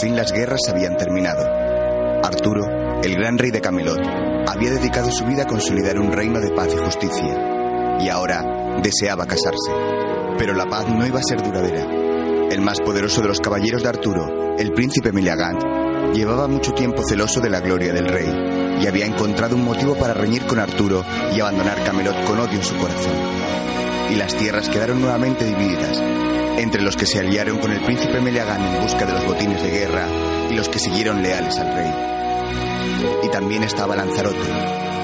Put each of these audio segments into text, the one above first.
fin las guerras habían terminado. Arturo, el gran rey de Camelot, había dedicado su vida a consolidar un reino de paz y justicia, y ahora deseaba casarse. Pero la paz no iba a ser duradera. El más poderoso de los caballeros de Arturo, el príncipe Meliagant, llevaba mucho tiempo celoso de la gloria del rey, y había encontrado un motivo para reñir con Arturo y abandonar Camelot con odio en su corazón. Y las tierras quedaron nuevamente divididas, entre los que se aliaron con el príncipe Meliagán en busca de los botines de guerra y los que siguieron leales al rey. Y también estaba Lanzarote,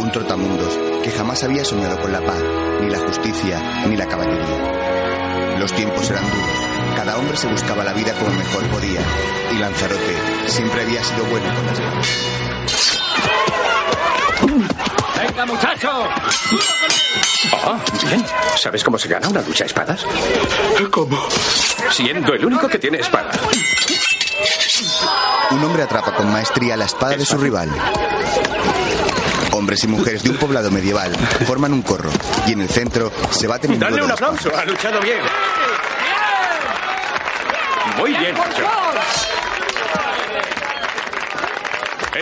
un trotamundos que jamás había soñado con la paz, ni la justicia, ni la caballería. Los tiempos eran duros, cada hombre se buscaba la vida como mejor podía, y Lanzarote siempre había sido bueno con las manos. ¡Venga, muchacho! Oh, bien. ¿Sabes cómo se gana una lucha a espadas? ¿Cómo? Siendo el único que tiene espada. Un hombre atrapa con maestría la espada de su rival. Hombres y mujeres de un poblado medieval forman un corro y en el centro se baten un Dale un aplauso, ha luchado bien. Muy bien.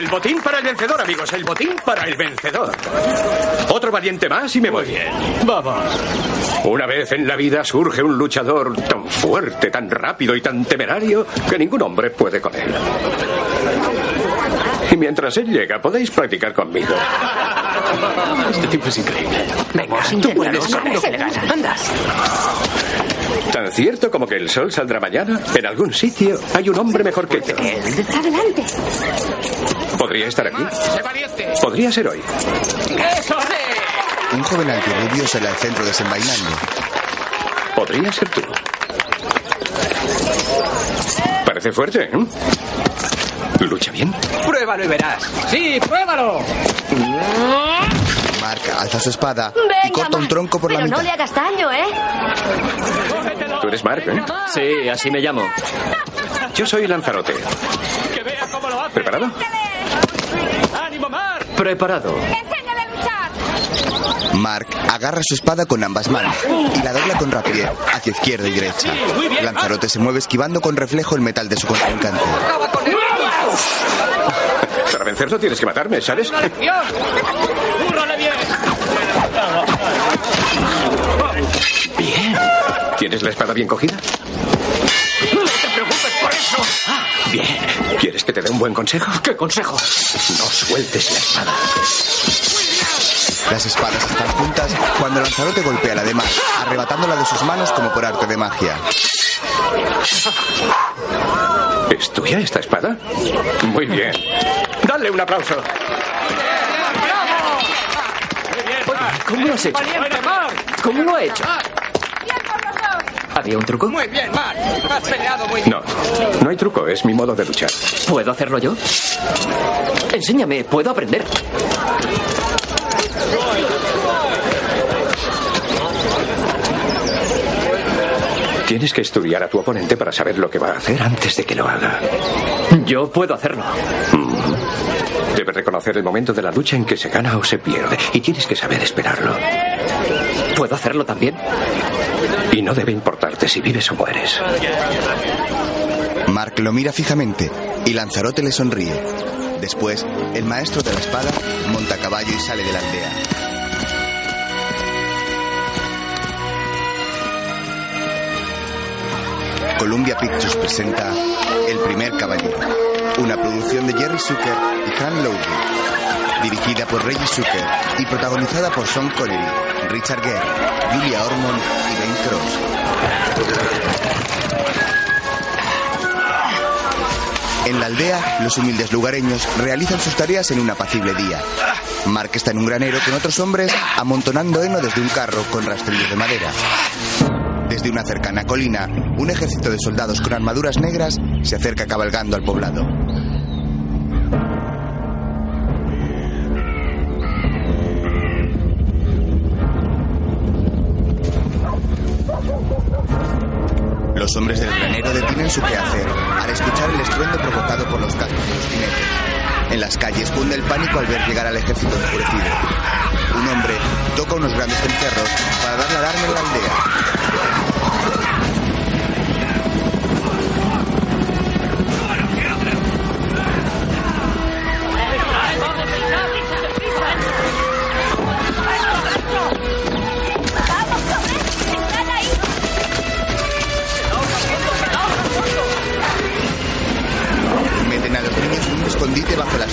El botín para el vencedor, amigos. El botín para el vencedor. Otro valiente más y me voy. bien. Vamos. Una vez en la vida surge un luchador tan fuerte, tan rápido y tan temerario que ningún hombre puede con él. Y mientras él llega, podéis practicar conmigo. Este tipo es increíble. Venga, Tú puedes con se le gana. Anda. Tan cierto como que el sol saldrá mañana, en algún sitio hay un hombre mejor que yo. Adelante. ¿Podría estar aquí? Podría ser hoy. Un joven alto y rubio sale al centro desenvainando. Podría ser tú. Parece fuerte, ¿eh? ¿Lucha bien? Pruébalo y verás. Sí, pruébalo. Mark alza su espada y Venga, corta un tronco por la pero mitad. no le hagas daño, ¿eh? Tú eres Mark, ¿eh? Sí, así me llamo. Yo soy Lanzarote. Que vea cómo lo hace. ¿Preparado? ¡Ánimo, Mar! Preparado. Enséñale a luchar. Mark agarra su espada con ambas manos y la dobla con rapidez hacia izquierda y derecha. Lanzarote se mueve esquivando con reflejo el metal de su contrincante. Para vencerlo tienes que matarme, ¿sabes? Bien. ¿Tienes la espada bien cogida? Eso! Bien. ¿Quieres que te dé un buen consejo? ¿Qué consejo? No sueltes la espada. Las espadas están juntas cuando Lanzarote golpea la de Mark, arrebatándola de sus manos como por arte de magia. ¿Es tuya esta espada? Muy bien. Dale un aplauso. ¿Cómo lo has hecho? ¡Valiente, Mar! ¿Cómo lo ha hecho? ¿Había un truco? Muy bien, Mar. Has peleado muy bien. No, no hay truco, es mi modo de luchar. ¿Puedo hacerlo yo? Enséñame, puedo aprender. Tienes que estudiar a tu oponente para saber lo que va a hacer antes de que lo haga. Yo puedo hacerlo. Debes reconocer el momento de la lucha en que se gana o se pierde y tienes que saber esperarlo. ¿Puedo hacerlo también? Y no debe importarte si vives o mueres. Mark lo mira fijamente y Lanzarote le sonríe. Después, el maestro de la espada monta a caballo y sale de la aldea. Columbia Pictures presenta El primer caballero, una producción de Jerry Zucker y Han Lowry, dirigida por Reggie Zucker y protagonizada por Sean Connery, Richard Gere, Julia Ormond y Ben Cross. En la aldea, los humildes lugareños realizan sus tareas en un apacible día. Mark está en un granero con otros hombres amontonando heno desde un carro con rastrillos de madera. Desde una cercana colina, un ejército de soldados con armaduras negras se acerca cabalgando al poblado. Los hombres del granero detienen su quehacer al escuchar el estruendo provocado por los cascos de los jinetes. En las calles cunde el pánico al ver llegar al ejército enfurecido. Un hombre toca unos grandes cencerros para dar la alarma en la aldea.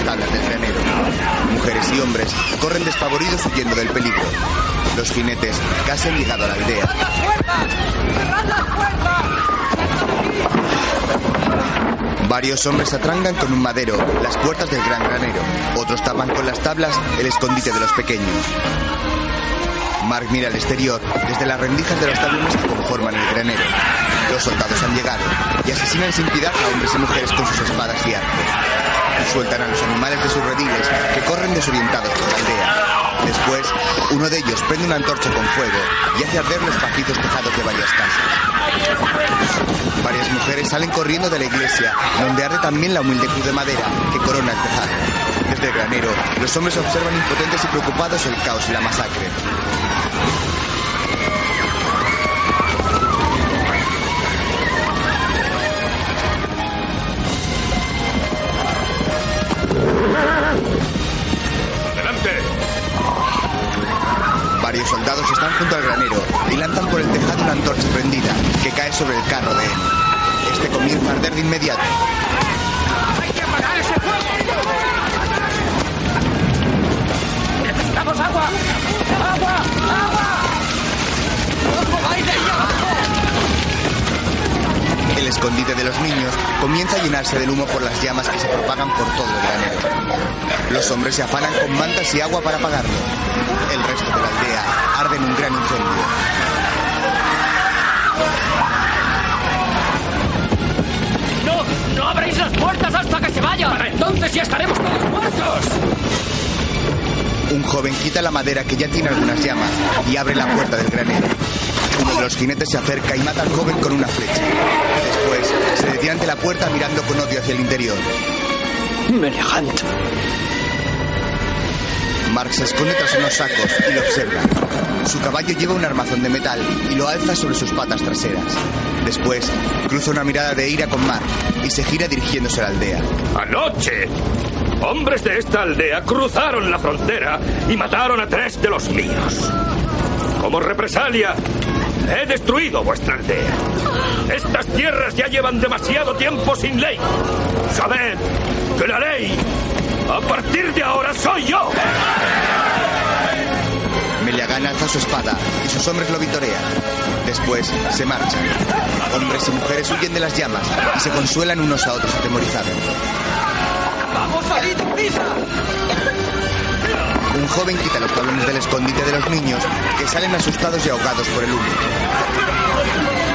Tablas del granero. Mujeres y hombres corren despavoridos huyendo del peligro. Los jinetes casi han llegado a la aldea. Varios hombres atrangan con un madero las puertas del gran granero. Otros tapan con las tablas el escondite de los pequeños. Mark mira al exterior desde las rendijas de los tablones que conforman el granero. Los soldados han llegado y asesinan sin piedad a hombres y mujeres con sus espadas y arcos. Sueltan a los animales de sus rediles que corren desorientados por la aldea. Después, uno de ellos prende una antorcha con fuego y hace arder los pacizos tejados de varias casas. Varias mujeres salen corriendo de la iglesia, donde arde también la humilde cruz de madera que corona el tejado. Desde el granero, los hombres observan impotentes y preocupados el caos y la masacre. Soldados están junto al granero y lanzan por el tejado una antorcha prendida que cae sobre el carro de él. Este comienza a arder de inmediato. ¡Hay que apagar ese fuego! ¡Necesitamos agua! ¡Agua! ¡Agua! ¡No os mováis de ahí abajo! El escondite de los niños comienza a llenarse del humo por las llamas que se propagan por todo el granero. Los hombres se afanan con mantas y agua para apagarlo. El resto de la aldea arde en un gran incendio. ¡No! ¡No abréis las puertas hasta que se vaya! ¡Para entonces ya estaremos todos muertos! Un joven quita la madera que ya tiene algunas llamas y abre la puerta del granero. Uno de los jinetes se acerca y mata al joven con una flecha. Después se detiene ante la puerta mirando con odio hacia el interior. Meliagant. Mark se esconde tras unos sacos y lo observa. Su caballo lleva un armazón de metal y lo alza sobre sus patas traseras. Después, cruza una mirada de ira con Mark y se gira dirigiéndose a la aldea. ¡Anoche! Hombres de esta aldea cruzaron la frontera y mataron a tres de los míos. Como represalia, he destruido vuestra aldea. Estas tierras ya llevan demasiado tiempo sin ley. Sabed que la ley, a partir de ahora, soy yo. Meliagan alza su espada y sus hombres lo vitorean. Después se marchan. Hombres y mujeres huyen de las llamas y se consuelan unos a otros atemorizados. ¡Vamos, salid prisa! Un joven quita los tablones del escondite de los niños que salen asustados y ahogados por el humo.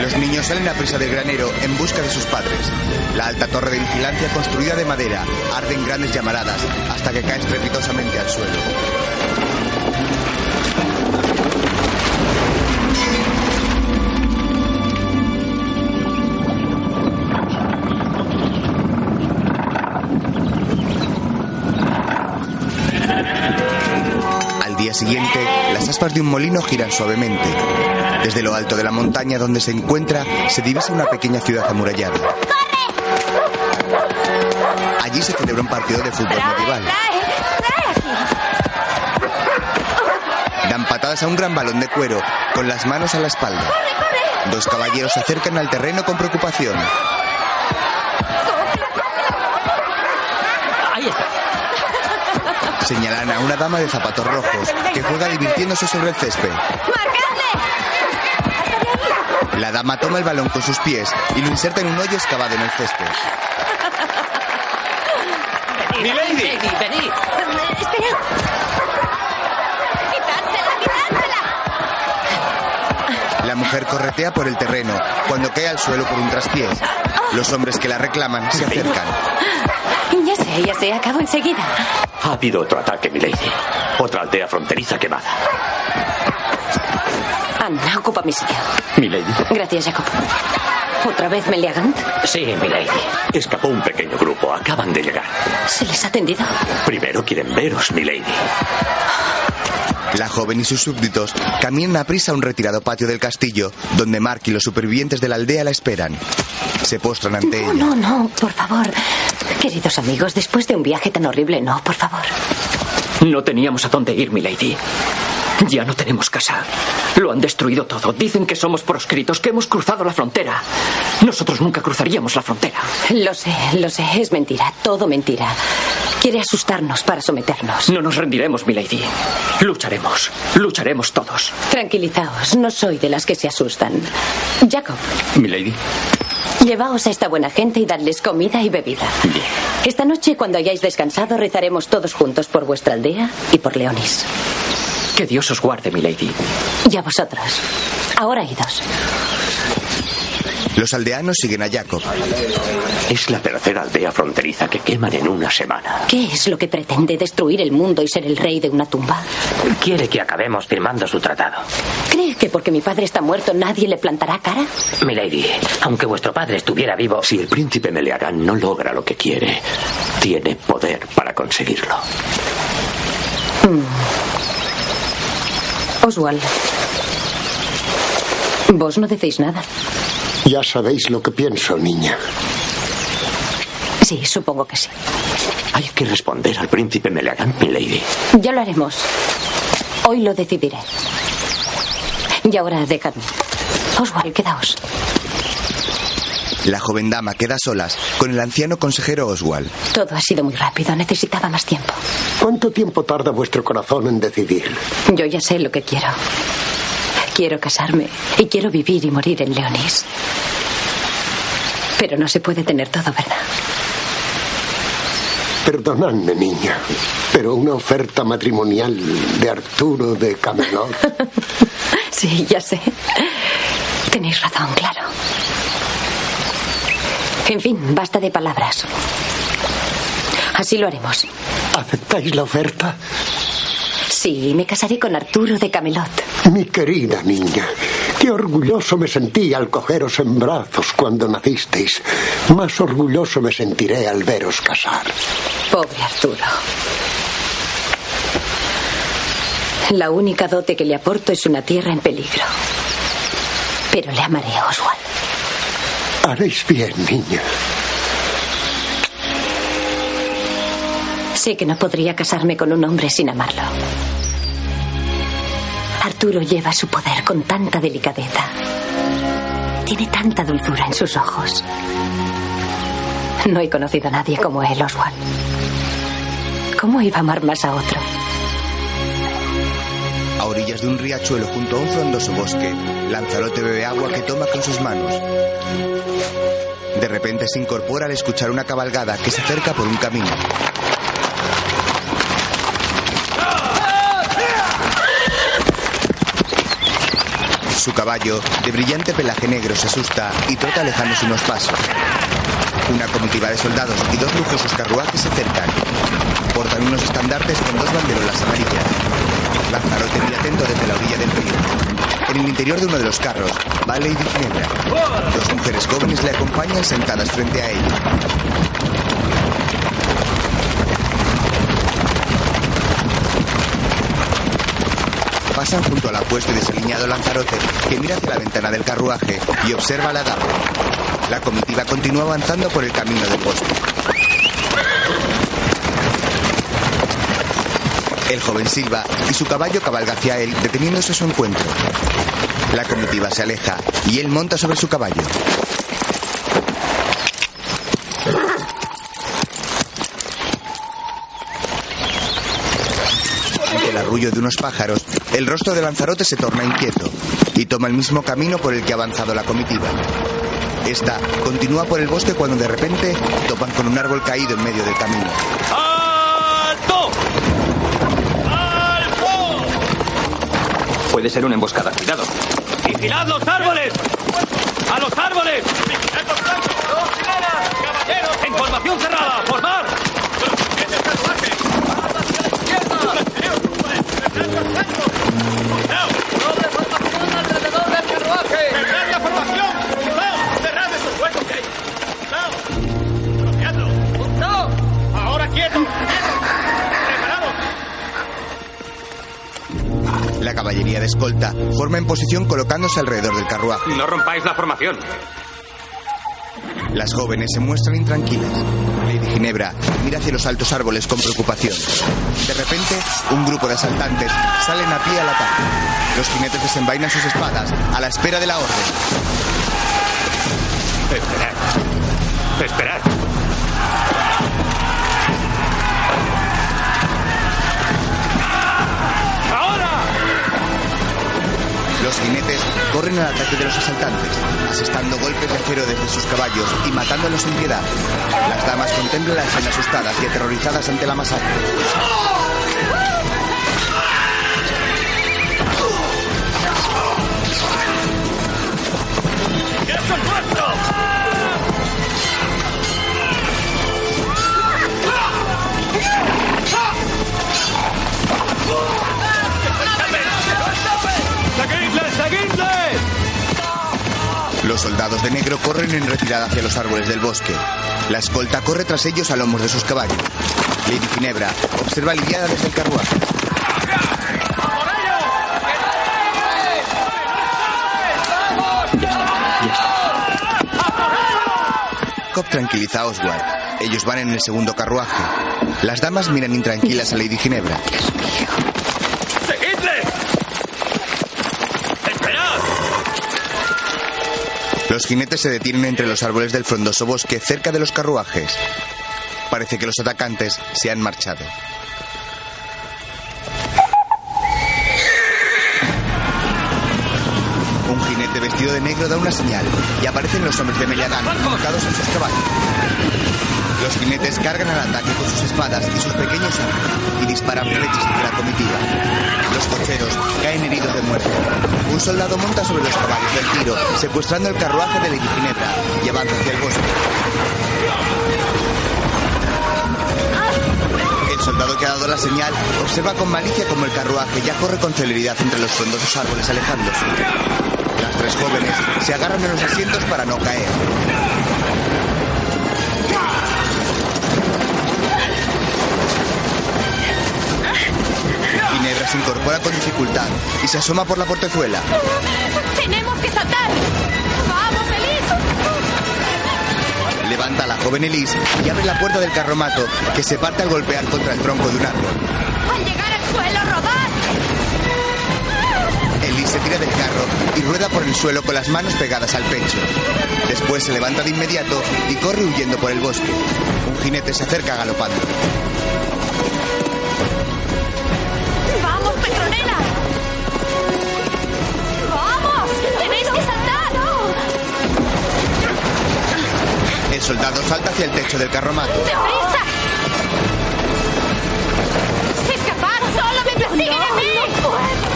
Los niños salen a prisa del granero en busca de sus padres. La alta torre de vigilancia construida de madera arde en grandes llamaradas hasta que cae estrepitosamente al suelo. Aspas de un molino giran suavemente. Desde lo alto de la montaña donde se encuentra, se divisa una pequeña ciudad amurallada. Allí se celebra un partido de fútbol medieval. Dan patadas a un gran balón de cuero, con las manos a la espalda. Dos caballeros se acercan al terreno con preocupación. Ahí está. Señalan a una dama de zapatos rojos que juega divirtiéndose sobre el césped. La dama toma el balón con sus pies y lo inserta en un hoyo excavado en el césped. ¡Mi lady! ¡Venid! Espera. ¡Quitársela, quitársela! La mujer corretea por el terreno cuando cae al suelo por un traspiés. Los hombres que la reclaman se acercan. Ya sé, ya sé, acabo enseguida. Ha habido otro ataque, milady. Otra aldea fronteriza quemada. Anda, ocupa mi sitio. Milady. Gracias, Jacob. ¿Otra vez Meliagant? Sí, milady. Escapó un pequeño grupo. Acaban de llegar. ¿Se les ha tendido? Primero quieren veros, milady. La joven y sus súbditos caminan a prisa a un retirado patio del castillo, donde Mark y los supervivientes de la aldea la esperan. Se postran ante No, ella. no, no, por favor. Queridos amigos, después de un viaje tan horrible, no, por favor. No teníamos a dónde ir, milady. Ya no tenemos casa. Lo han destruido todo. Dicen que somos proscritos, que hemos cruzado la frontera. Nosotros nunca cruzaríamos la frontera. Lo sé, lo sé. Es mentira. Todo mentira. Quiere asustarnos para someternos. No nos rendiremos, milady. Lucharemos. Lucharemos todos. Tranquilizaos. No soy de las que se asustan. Jacob, Milady. Llevaos a esta buena gente y dadles comida y bebida. Bien. Esta noche, cuando hayáis descansado, rezaremos todos juntos por vuestra aldea y por Leonis. Que Dios os guarde, milady. Y a vosotros. Ahora idos. Los aldeanos siguen a Jacob. Es la tercera aldea fronteriza que queman en una semana. ¿Qué es lo que pretende destruir el mundo y ser el rey de una tumba? Quiere que acabemos firmando su tratado. ¿Cree que porque mi padre está muerto nadie le plantará cara? Milady, aunque vuestro padre estuviera vivo, Si el príncipe Meleagán no logra lo que quiere, tiene poder para conseguirlo. Oswald. Vos no decís nada. Ya sabéis lo que pienso, niña. Sí, supongo que sí. Hay que responder al príncipe Meleagán, Milady. Ya lo haremos. Hoy lo decidiré. Y ahora dejadme. Oswald, quedaos. La joven dama queda a solas con el anciano consejero Oswald. Todo ha sido muy rápido. Necesitaba más tiempo. ¿Cuánto tiempo tarda vuestro corazón en decidir? Yo ya sé lo que quiero. Quiero casarme y quiero vivir y morir en Leonis. Pero no se puede tener todo, ¿verdad? Perdonadme, niña, pero una oferta matrimonial de Arturo de Camelot. Sí, ya sé. Tenéis razón, claro. En fin, basta de palabras. Así lo haremos. ¿Aceptáis la oferta? Sí, me casaré con Arturo de Camelot. Mi querida niña, qué orgulloso me sentí al cogeros en brazos cuando nacisteis. Más orgulloso me sentiré al veros casar. Pobre Arturo. La única dote que le aporto es una tierra en peligro. Pero le amaré, Oswald. Haréis bien, niña. Sé que no podría casarme con un hombre sin amarlo. Arturo lleva su poder con tanta delicadeza. Tiene tanta dulzura en sus ojos. No he conocido a nadie como él, Oswald. ¿Cómo iba a amar más a otro? A orillas de un riachuelo junto a un frondoso bosque, Lanzarote bebe agua que toma con sus manos. De repente se incorpora al escuchar una cabalgada que se acerca por un camino. Su caballo, de brillante pelaje negro, se asusta y trota alejándose unos pasos. Una comitiva de soldados y dos lujosos carruajes se acercan. Portan unos estandartes con dos banderolas amarillas. Lanzarote mira atento desde la orilla del río. En el interior de uno de los carros va Lady Ginebra. Dos mujeres jóvenes le acompañan sentadas frente a él. Pasan junto al apuesto y desaliñado Lanzarote, que mira hacia la ventana del carruaje y observa la dama. La comitiva continúa avanzando por el camino del bosque. El joven silba y su caballo cabalga hacia él, deteniéndose a su encuentro. La comitiva se aleja y él monta sobre su caballo. Ante el arrullo de unos pájaros, el rostro de Lanzarote se torna inquieto y toma el mismo camino por el que ha avanzado la comitiva. Esta continúa por el bosque cuando de repente topan con un árbol caído en medio del camino. ¡Alto! ¡Alto! Puede ser una emboscada. Cuidado. ¡Vigilad los árboles! ¡A los árboles! ¡Caballeros! ¡En formación cerrada! ¡Formar! La caballería de escolta forma en posición colocándose alrededor del carruaje. No rompáis la formación. Las jóvenes se muestran intranquilas. Lady Ginebra mira hacia los altos árboles con preocupación. De repente, un grupo de asaltantes salen a pie al ataque. Los jinetes desenvainan sus espadas a la espera de la orden. Esperad. Esperad. Corren al ataque de los asaltantes, asestando golpes de acero desde sus caballos y matándolos sin piedad. Las damas contemplan la escena asustadas y aterrorizadas ante la masacre. ¡Eso es Los soldados de negro corren en retirada hacia los árboles del bosque. La escolta corre tras ellos a lomos de sus caballos. Lady Ginebra observa aliviada desde el carruaje. Cobb tranquiliza a Oswald. Ellos van en el segundo carruaje. Las damas miran intranquilas a Lady Ginebra. Los jinetes se detienen entre los árboles del frondoso bosque cerca de los carruajes. Parece que los atacantes se han marchado. De negro da una señal y aparecen los hombres de Meliadán montados en sus caballos. Los jinetes cargan al ataque con sus espadas y sus pequeños arcos y disparan flechas hacia la comitiva. Los cocheros caen heridos de muerte. Un soldado monta sobre los caballos del tiro, secuestrando el carruaje de Lady Ginebra y avanza hacia el bosque. El soldado que ha dado la señal observa con malicia como el carruaje ya corre con celeridad entre los frondosos árboles alejándose. Jóvenes se agarran a los asientos para no caer. Ginebra se incorpora con dificultad y se asoma por la portezuela. ¡Tenemos que saltar! ¡Vamos, Elise! Levanta a la joven Elise y abre la puerta del carromato que se parte al golpear contra el tronco de un árbol. ¡Al llegar al suelo, rodad! Tira del carro y rueda por el suelo con las manos pegadas al pecho. Después se levanta de inmediato y corre huyendo por el bosque. Un jinete se acerca galopando. ¡Vamos, Petronela! ¡Vamos! ¡Tenéis que saltar! El soldado salta hacia el techo del carromato. ¡Deprisa! ¡Escapad! ¡Solo me persiguen a mí!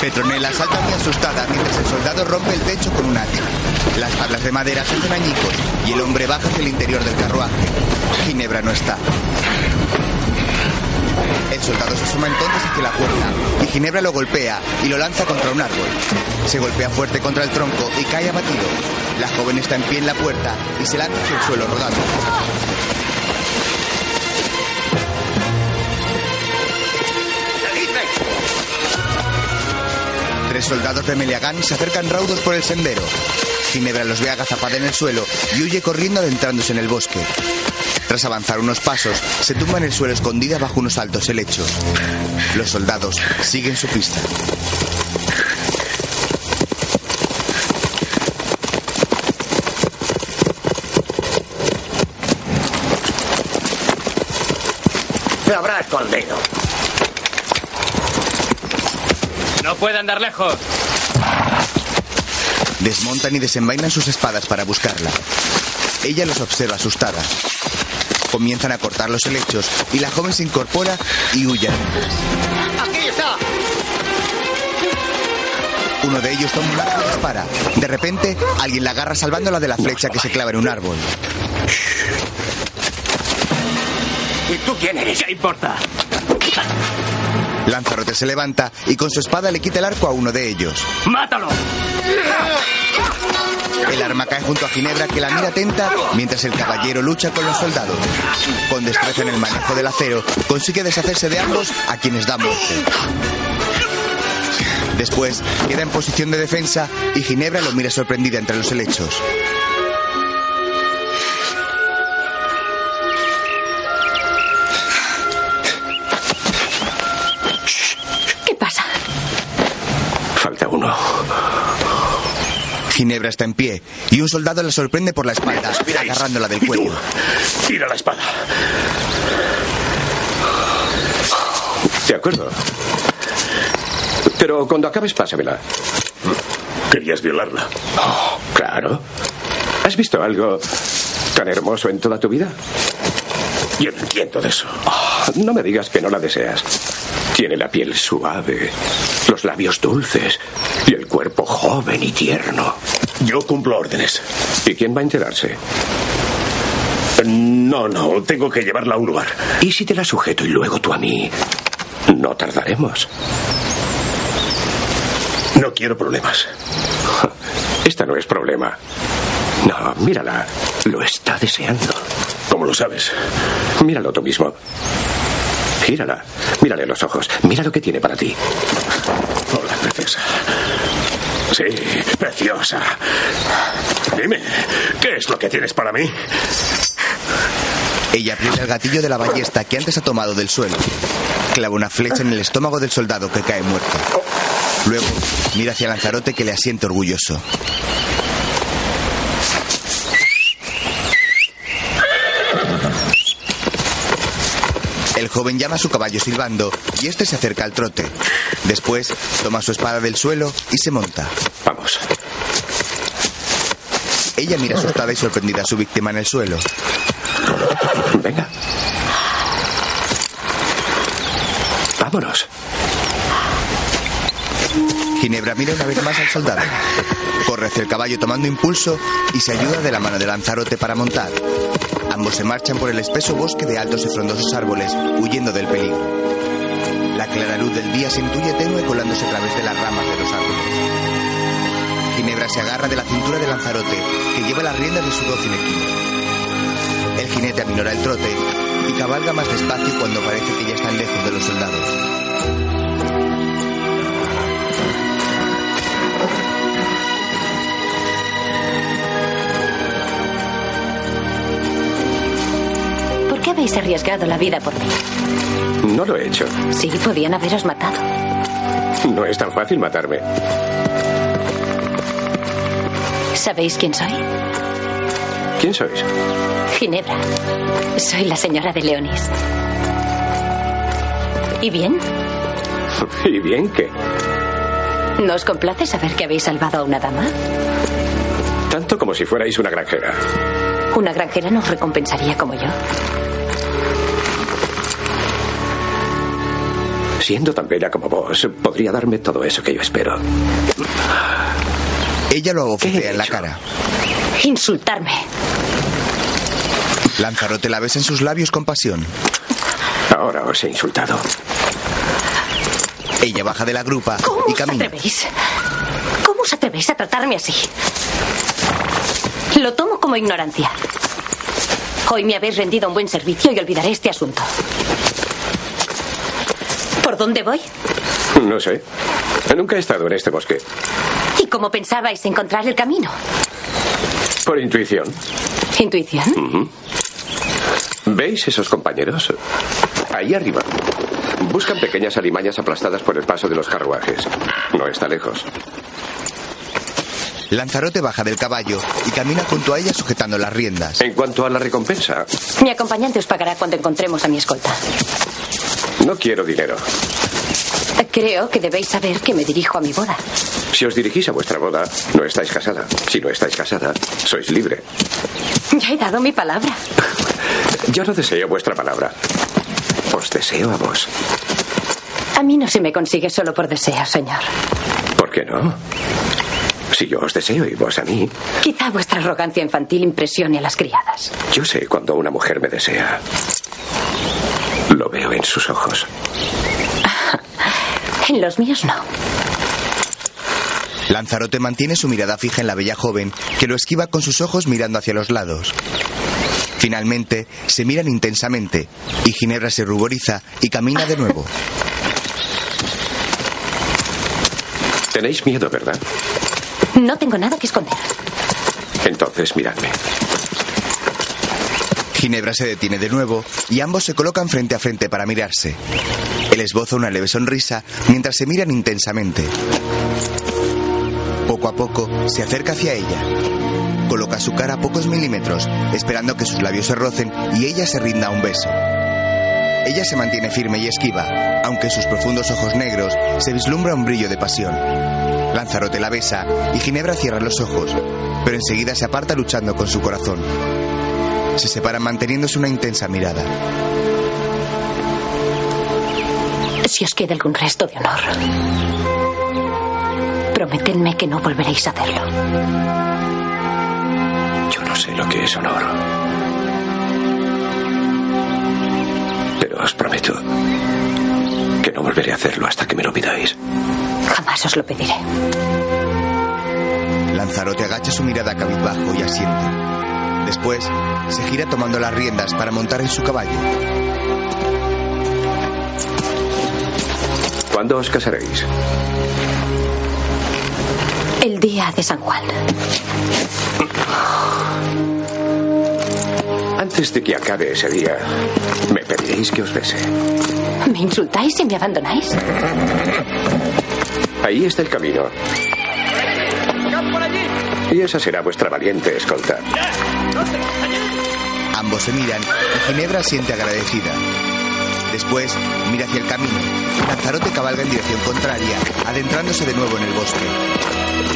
Petronella salta muy asustada mientras el soldado rompe el techo con un hacha. Las tablas de madera se hacen añicos y el hombre baja hacia el interior del carruaje. Ginebra no está. El soldado se asoma entonces hacia la puerta y Ginebra lo golpea y lo lanza contra un árbol. Se golpea fuerte contra el tronco y cae abatido. La joven está en pie en la puerta y se lanza hacia el suelo rodando. Tres soldados de Meliagán se acercan raudos por el sendero. Ginebra los ve agazapada en el suelo y huye corriendo adentrándose en el bosque. Tras avanzar unos pasos, se tumba en el suelo escondida bajo unos altos helechos. Los soldados siguen su pista. Habrá escondido. No puede andar lejos. Desmontan y desenvainan sus espadas para buscarla. Ella los observa asustada. Comienzan a cortar los helechos y la joven se incorpora y huye. ¡Aquí está! Uno de ellos toma un arco y dispara. De repente, alguien la agarra salvándola de la flecha que se clava en un árbol. ¿Y tú quién eres? ¿Qué importa? Lanzarote se levanta y con su espada le quita el arco a uno de ellos. ¡Mátalo! El arma cae junto a Ginebra que la mira atenta mientras el caballero lucha con los soldados. Con destreza en el manejo del acero, consigue deshacerse de ambos a quienes da muerte. Después queda en posición de defensa y Ginebra lo mira sorprendida entre los helechos. Ginebra está en pie y un soldado la sorprende por la espalda, agarrándola del cuello. Tira la espada. De acuerdo. Pero cuando acabes, pásamela. Querías violarla. Oh, claro. ¿Has visto algo tan hermoso en toda tu vida? Yo no entiendo de eso. Oh, no me digas que no la deseas. Tiene la piel suave, los labios dulces y el cuerpo joven y tierno. Yo cumplo órdenes. ¿Y quién va a enterarse? No, no, tengo que llevarla a un lugar. ¿Y si te la sujeto y luego tú a mí? No tardaremos. No quiero problemas. Esta no es problema. No, mírala. Lo está deseando. ¿Cómo lo sabes? Míralo tú mismo. Gírala. Mírale los ojos. Mira lo que tiene para ti. Hola, princesa. Sí, preciosa. Dime, ¿qué es lo que tienes para mí? Ella aprieta el gatillo de la ballesta que antes ha tomado del suelo. Clava una flecha en el estómago del soldado que cae muerto. Luego mira hacia Lanzarote que le asiente orgulloso. El joven llama a su caballo silbando y este se acerca al trote. Después toma su espada del suelo y se monta. Vamos. Ella mira asustada y sorprendida a su víctima en el suelo. Venga. Vámonos. Ginebra mira una vez más al soldado. Corre hacia el caballo tomando impulso y se ayuda de la mano de Lanzarote para montar. Ambos se marchan por el espeso bosque de altos y frondosos árboles, huyendo del peligro. La clara luz del día se intuye tenue colándose a través de las ramas de los árboles. Ginebra se agarra de la cintura de Lanzarote, que lleva las riendas de su dócil equino. El jinete aminora el trote y cabalga más despacio cuando parece que ya están lejos de los soldados. Qué habéis arriesgado la vida por mí? No lo he hecho. Sí, podían haberos matado. No es tan fácil matarme. ¿Sabéis quién soy? ¿Quién sois? Ginebra. Soy la señora de Leonis. ¿Y bien? ¿Y bien qué? ¿No os complace saber que habéis salvado a una dama? Tanto como si fuerais una granjera. Una granjera nos recompensaría como yo. Siendo tan bella como vos, podría darme todo eso que yo espero. Ella lo abofetea en la cara. Insultarme. Lanzarote la besa en sus labios con pasión. Ahora os he insultado. Ella baja de la grupa ¿Cómo y os camina. atrevéis? ¿Cómo os atrevéis a tratarme así? Lo tomo como ignorancia. Hoy me habéis rendido un buen servicio y olvidaré este asunto. ¿Por dónde voy? No sé. Nunca he estado en este bosque. ¿Y cómo pensabais encontrar el camino? Por intuición. ¿Intuición? ¿Veis esos compañeros? Ahí arriba. Buscan pequeñas alimañas aplastadas por el paso de los carruajes. No está lejos. Lanzarote baja del caballo y camina junto a ella sujetando las riendas. En cuanto a la recompensa, Mi acompañante os pagará cuando encontremos a mi escolta. no quiero dinero. Creo que debéis saber que me dirijo a mi boda. Si os dirigís a vuestra boda, no estáis casada. Si no estáis casada, sois libre. Ya he dado mi palabra. Yo no deseo vuestra palabra. Os deseo a vos. A mí no se me consigue solo por deseo, señor. ¿Por qué no? Si yo os deseo y vos a mí, Quizá vuestra arrogancia infantil impresione a las criadas. yo sé cuando una mujer me desea. Lo veo en sus ojos. En los míos no. Lanzarote mantiene su mirada fija en la bella joven, que lo esquiva con sus ojos mirando hacia los lados. Finalmente, se miran intensamente, y Ginebra se ruboriza y camina de nuevo. Tenéis miedo, ¿verdad? No tengo nada que esconder. Entonces miradme. Ginebra se detiene de nuevo y ambos se colocan frente a frente para mirarse. Él esboza una leve sonrisa mientras se miran intensamente. Poco a poco se acerca hacia ella. Coloca su cara a pocos milímetros, esperando que sus labios se rocen y ella se rinda a un beso. Ella se mantiene firme y esquiva, aunque en sus profundos ojos negros se vislumbra un brillo de pasión. Lanzarote la besa y Ginebra cierra los ojos, pero enseguida se aparta luchando con su corazón. Se separan manteniéndose una intensa mirada. Si os queda algún resto de honor, prometedme que no volveréis a hacerlo. Yo no sé lo que es honor. Os prometo que no volveré a hacerlo hasta que me lo pidáis. Jamás os lo pediré. Lanzarote agacha su mirada cabizbajo y asiente. Después, se gira tomando las riendas para montar en su caballo. ¿Cuándo os casaréis? El día de San Juan. Antes de que acabe ese día, me pediréis que os bese. ¿Me insultáis y me abandonáis? Ahí está el camino. Y esa será vuestra valiente escolta. Ambos se miran y Ginebra siente agradecida. Después mira hacia el camino. Lanzarote cabalga en dirección contraria, adentrándose de nuevo en el bosque.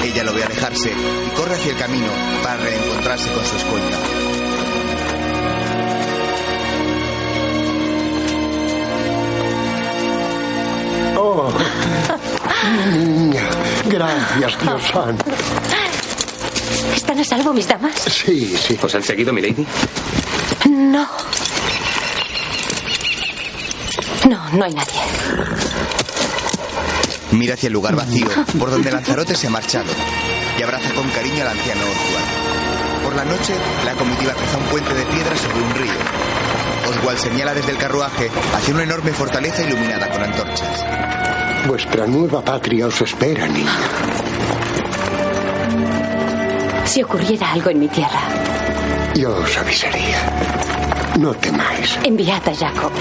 Ella lo ve alejarse y corre hacia el camino para reencontrarse con su escolta. Oh, niña, gracias, Dios santo. ¿Están a salvo mis damas? Sí, sí. ¿Os han seguido, mi lady? No. No, no hay nadie. Mira hacia el lugar vacío por donde Lanzarote se ha marchado y abraza con cariño al anciano Oswald. Por la noche, la comitiva cruza un puente de piedra sobre un río. Oswald señala desde el carruaje hacia una enorme fortaleza iluminada con antorchas. Vuestra nueva patria os espera, niña. Si ocurriera algo en mi tierra, Yo os avisaría. No temáis. enviad a Jacob.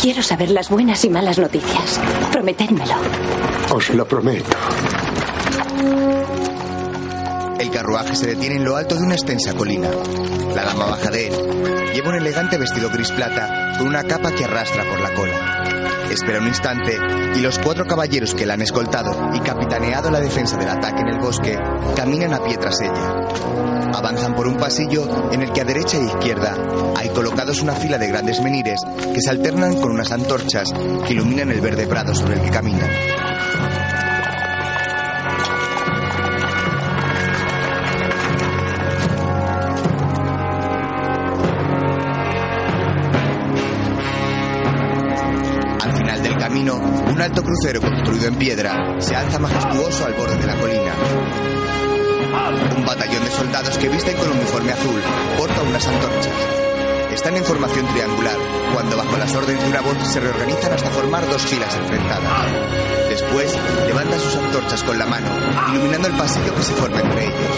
Quiero saber las buenas y malas noticias. Prometedmelo. Os lo prometo. Carruaje se detiene en lo alto de una extensa colina. La dama baja de él. Lleva un elegante vestido gris plata con una capa que arrastra por la cola. Espera un instante y los cuatro caballeros que la han escoltado y capitaneado la defensa del ataque en el bosque caminan a pie tras ella. Avanzan por un pasillo en el que a derecha e izquierda hay colocados una fila de grandes menires que se alternan con unas antorchas que iluminan el verde prado sobre el que caminan. Alto crucero construido en piedra se alza majestuoso al borde de la colina. Un batallón de soldados que visten con uniforme azul porta unas antorchas. Están en formación triangular, cuando bajo las órdenes de una voz se reorganizan hasta formar dos filas enfrentadas. Después levantan sus antorchas con la mano, iluminando el pasillo que se forma entre ellos.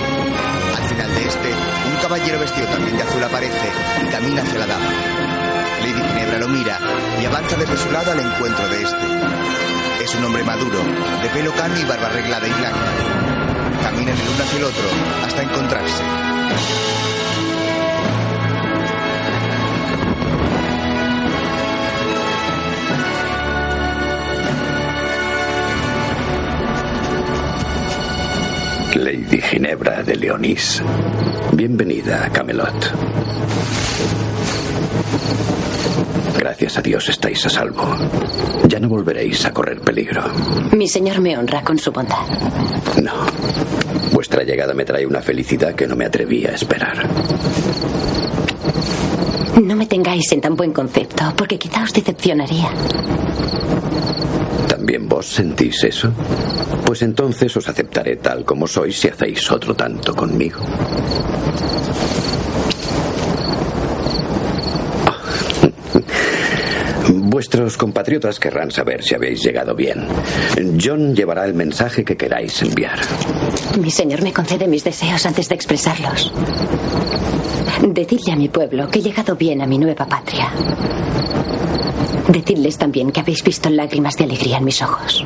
Al final de este, un caballero vestido también de azul aparece y camina hacia la dama. Lady Ginebra lo mira y avanza desde su lado al encuentro de este. Es un hombre maduro, de pelo cano y barba arreglada y blanca. Caminan el uno hacia el otro hasta encontrarse. Lady Ginebra de Leonís. Bienvenida a Camelot. Gracias a Dios estáis a salvo. Ya no volveréis a correr peligro. Mi señor me honra con su bondad. No. Vuestra llegada me trae una felicidad que no me atreví a esperar. No me tengáis en tan buen concepto, porque quizá os decepcionaría. ¿También vos sentís eso? Pues entonces os aceptaré tal como sois si hacéis otro tanto conmigo. Vuestros compatriotas querrán saber si habéis llegado bien. John llevará el mensaje que queráis enviar. Mi señor me concede mis deseos antes de expresarlos. Decidle a mi pueblo que he llegado bien a mi nueva patria. Decidles también que habéis visto lágrimas de alegría en mis ojos.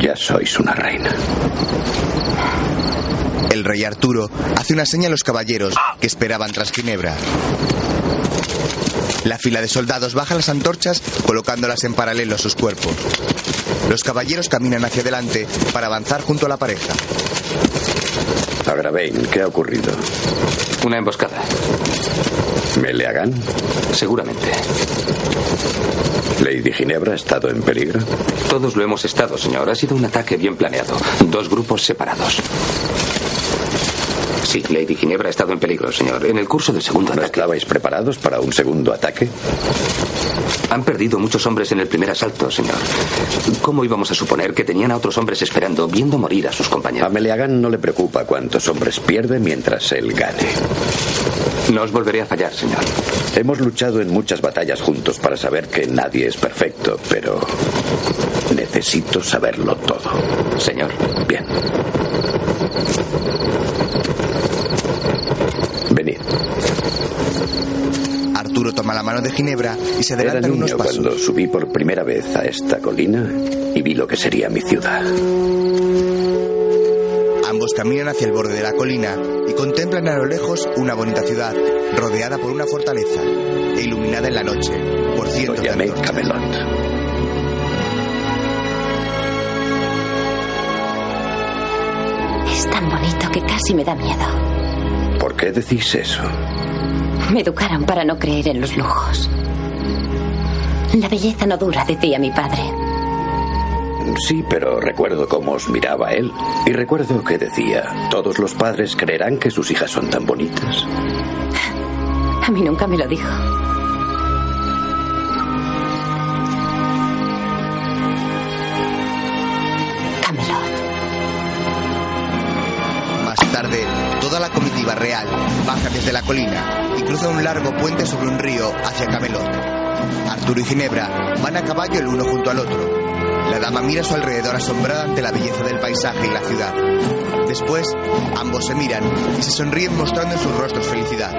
Ya sois una reina. El rey Arturo hace una seña a los caballeros que esperaban tras Ginebra. La fila de soldados baja las antorchas colocándolas en paralelo a sus cuerpos. Los caballeros caminan hacia adelante para avanzar junto a la pareja. Agravain, ¿qué ha ocurrido? Una emboscada. ¿Meleagán? Seguramente. ¿Lady Ginebra ha estado en peligro? Todos lo hemos estado, señor. Ha sido un ataque bien planeado. Dos grupos separados. Sí, Lady Ginebra ha estado en peligro, señor. En el curso del segundo ¿No ataque. estabais preparados para un segundo ataque? Han perdido muchos hombres en el primer asalto, señor. ¿Cómo íbamos a suponer que tenían a otros hombres esperando, viendo morir a sus A compañeros? Meleagán no le preocupa cuántos hombres pierde mientras él gane. No os volveré a fallar, señor. Hemos luchado en muchas batallas juntos para saber que nadie es perfecto, pero necesito saberlo todo. Señor. Bien. Venid. Arturo toma la mano de Ginebra y se Era adelantan unos niño pasos. cuando subí por primera vez a esta colina y vi lo que sería mi ciudad. Ambos caminan hacia el borde de la colina y contemplan a lo lejos una bonita ciudad, rodeada por una fortaleza e iluminada en la noche por cientos de llamé antorchas. Camelot. Es tan bonito que casi me da miedo. ¿Por qué decís eso? Me educaron para no creer en los lujos. La belleza no dura, decía mi padre. Sí, pero recuerdo cómo os miraba él. Y recuerdo que decía, todos los padres creerán que sus hijas son tan bonitas. A mí nunca me lo dijo. Real baja desde la colina y cruza un largo puente sobre un río hacia Camelot. Arturo y Ginebra van a caballo el uno junto al otro. La dama mira a su alrededor asombrada ante la belleza del paisaje y la ciudad. Después, ambos se miran y se sonríen mostrando en sus rostros felicidad.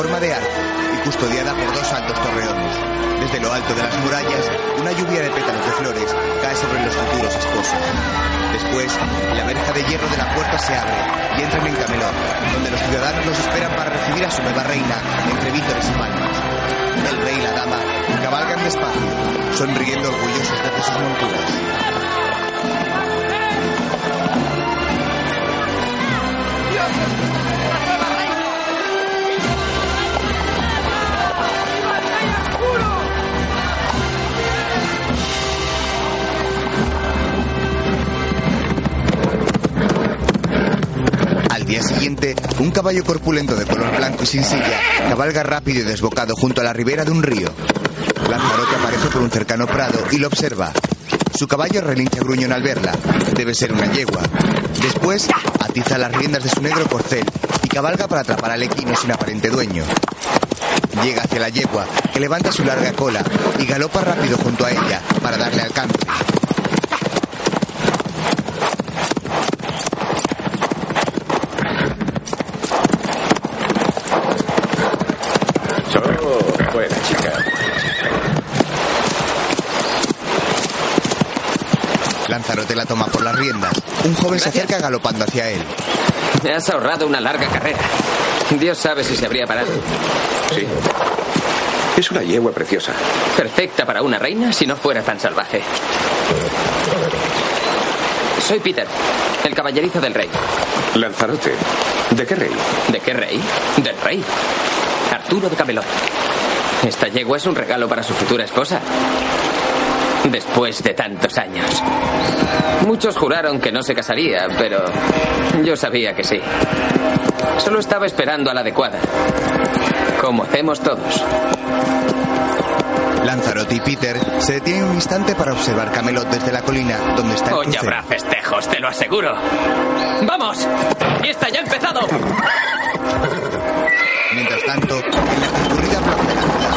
Forma de arco y custodiada por dos altos torreones. Desde lo alto de las murallas, una lluvia de pétalos de flores cae sobre los futuros esposos. Después, la verja de hierro de la puerta se abre y entran en Camelot, donde los ciudadanos los esperan para recibir a su nueva reina entre vítores y palmas. El rey y la dama cabalgan despacio, sonriendo orgullosos desde sus monturas. Día siguiente, un caballo corpulento de color blanco y sin silla cabalga rápido y desbocado junto a la ribera de un río. Lanzarote aparece por un cercano prado y lo observa. Su caballo relincha gruñón al verla. Debe ser una yegua. Después, atiza las riendas de su negro corcel y cabalga para atrapar al equino sin aparente dueño. Llega hacia la yegua, que levanta su larga cola y galopa rápido junto a ella para darle alcance. Oh, buena chica. Lanzarote la toma por las riendas. Un joven se acerca galopando hacia él. Me has ahorrado una larga carrera. Dios sabe si se habría parado. Sí. Es una yegua preciosa. Perfecta para una reina si no fuera tan salvaje. Soy Peter, el caballerizo del rey. Lanzarote. ¿De qué rey? ¿De qué rey? Del rey. Arturo de Camelot. Esta yegua es un regalo para su futura esposa. Después de tantos años. Muchos juraron que no se casaría, pero yo sabía que sí. Solo estaba esperando a la adecuada. Como hacemos todos. Lanzarote y Peter se detienen un instante para observar Camelot desde la colina donde está el Hoy crucero. habrá festejos, te lo aseguro. ¡Vamos! ¡Fiesta ya ha empezado! Mientras tanto, en la concurrida plaza de la ciudad,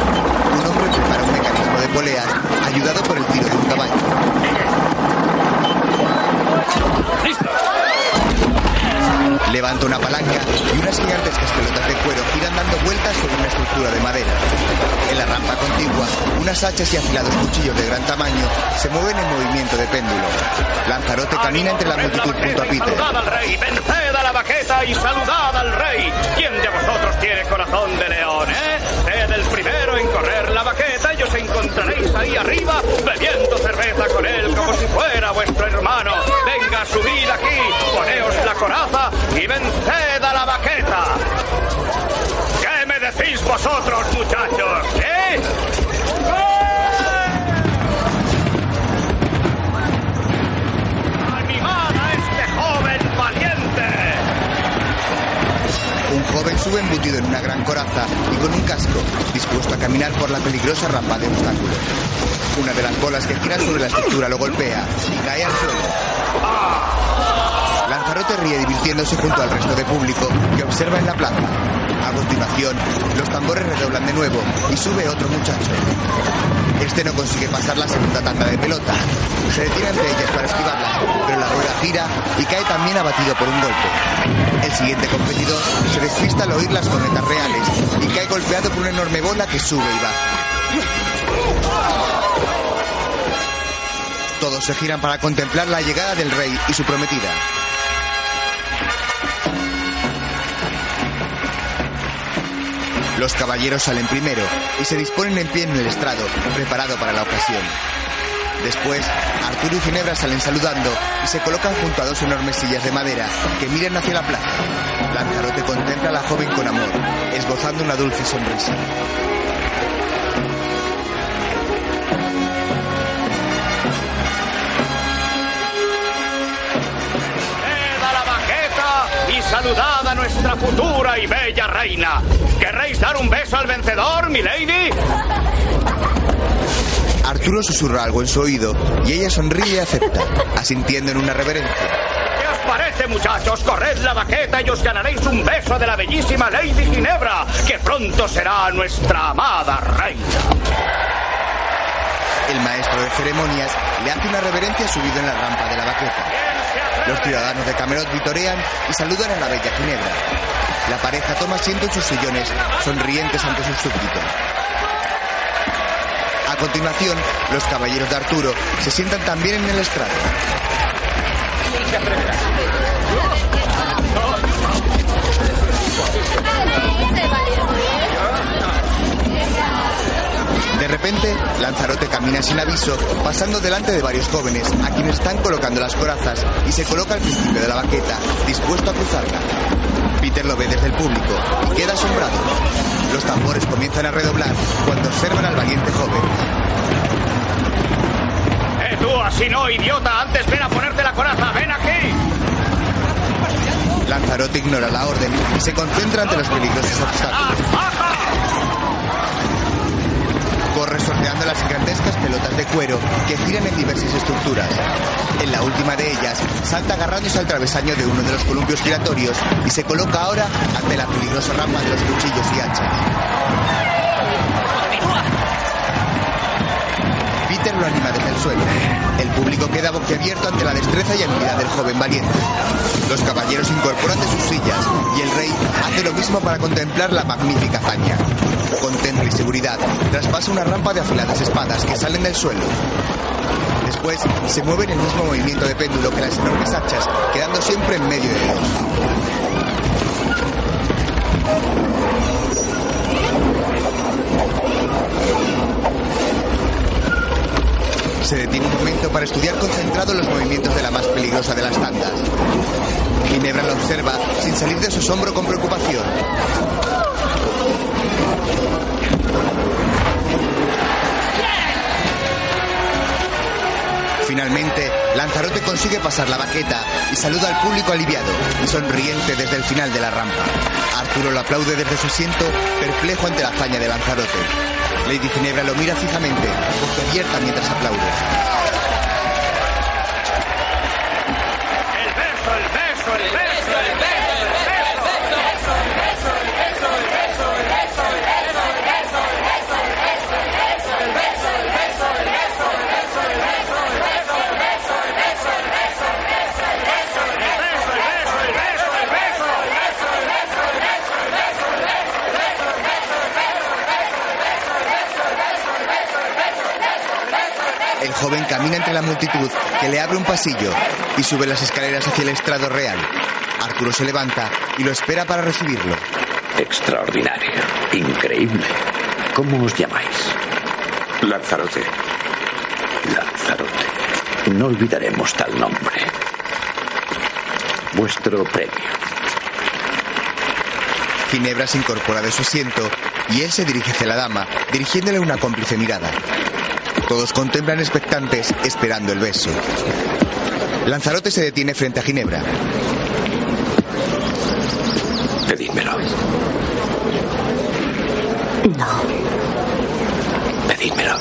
un hombre prepara un mecanismo de poleas ayudado por el tiro de un caballo. Levanta una palanca y unas gigantescas pelotas de cuero giran dando vueltas sobre una estructura de madera. En la rampa contigua, unas hachas y afilados cuchillos de gran tamaño se mueven en movimiento de péndulo. Lanzarote camina entre la multitud junto a Peter. Saludad al rey, venced a la baqueta y saludad al rey. ¿Quién de vosotros tiene corazón de león, eh? Encontraréis ahí arriba bebiendo cerveza con él como si fuera vuestro hermano. Venga, subid aquí, poneos la coraza y venced a la baqueta. ¿Qué me decís vosotros, muchachos? ¿Eh? Un joven sube embutido en una gran coraza y con un casco, dispuesto a caminar por la peligrosa rampa de obstáculos. Una de las bolas que giran sobre la estructura lo golpea y cae al suelo. Lanzarote ríe divirtiéndose junto al resto de público que observa en la plaza. A continuación, los tambores redoblan de nuevo y sube otro muchacho. Este no consigue pasar la segunda tanda de pelota. Se detiene entre ellas para esquivarla, pero la rueda gira y cae también abatido por un golpe. El siguiente competidor se despista al oír las cornetas reales y cae golpeado por una enorme bola que sube y baja. Todos se giran para contemplar la llegada del rey y su prometida. Los caballeros salen primero y se disponen en pie en el estrado, preparado para la ocasión. Después, Arturo y Ginebra salen saludando y se colocan junto a dos enormes sillas de madera que miran hacia la plaza. Lanzarote contempla a la joven con amor, esbozando una dulce sonrisa. Saludad a nuestra futura y bella reina. ¿Querréis dar un beso al vencedor, mi lady? Arturo susurra algo en su oído y ella sonríe y acepta, asintiendo en una reverencia. ¿Qué os parece, muchachos? Corred la baqueta y os ganaréis un beso de la bellísima Lady Ginebra, que pronto será nuestra amada reina. El maestro de ceremonias le hace una reverencia subido en la rampa de la baqueta. Los ciudadanos de Camelot vitorean y saludan a la bella Ginebra. La pareja toma asiento en sus sillones, sonrientes ante sus súbditos. A continuación, los caballeros de Arturo se sientan también en el estrado. Repente, Lanzarote camina sin aviso, pasando delante de varios jóvenes, a quienes están colocando las corazas, y se coloca al principio de la baqueta, dispuesto a cruzarla. Peter lo ve desde el público y queda asombrado. Los tambores comienzan a redoblar cuando observan al valiente joven. ¡Eh, tú, así no, idiota! Antes ven a ponerte la coraza, ven aquí. Lanzarote ignora la orden y se concentra ante los peligrosos obstáculos. Las gigantescas pelotas de cuero que giran en diversas estructuras. En la última de ellas, salta agarrándose al travesaño de uno de los columpios giratorios y se coloca ahora ante la peligrosa rampa de los cuchillos y hachas. Peter lo anima desde el suelo. El público queda boquiabierto ante la destreza y habilidad del joven valiente. Los caballeros incorporan de sus sillas y el rey hace lo mismo para contemplar la magnífica hazaña. Con temple y seguridad, traspasa una rampa de afiladas espadas que salen del suelo. Después se mueven en el mismo movimiento de péndulo que las enormes hachas, quedando siempre en medio de ellos. Se detiene un momento para estudiar concentrado los movimientos de la más peligrosa de las tandas. Ginebra lo observa sin salir de su asombro con preocupación. Finalmente, Lanzarote consigue pasar la baqueta y saluda al público aliviado y sonriente desde el final de la rampa. Arturo lo aplaude desde su asiento, perplejo ante la hazaña de Lanzarote. Lady Ginebra lo mira fijamente, abierta mientras aplaude. El beso, el beso, el beso, el beso, el El joven camina entre la multitud que le abre un pasillo y sube las escaleras hacia el estrado real. Arturo se levanta y lo espera para recibirlo. Extraordinario. Increíble. ¿Cómo os llamáis? Lanzarote. Lanzarote. No olvidaremos tal nombre. Vuestro premio. Ginebra se incorpora de su asiento y él se dirige hacia la dama, dirigiéndole una cómplice mirada. Todos contemplan expectantes, esperando el beso. Lanzarote se detiene frente a Ginebra. Pedídmelo. No. Pedídmelo.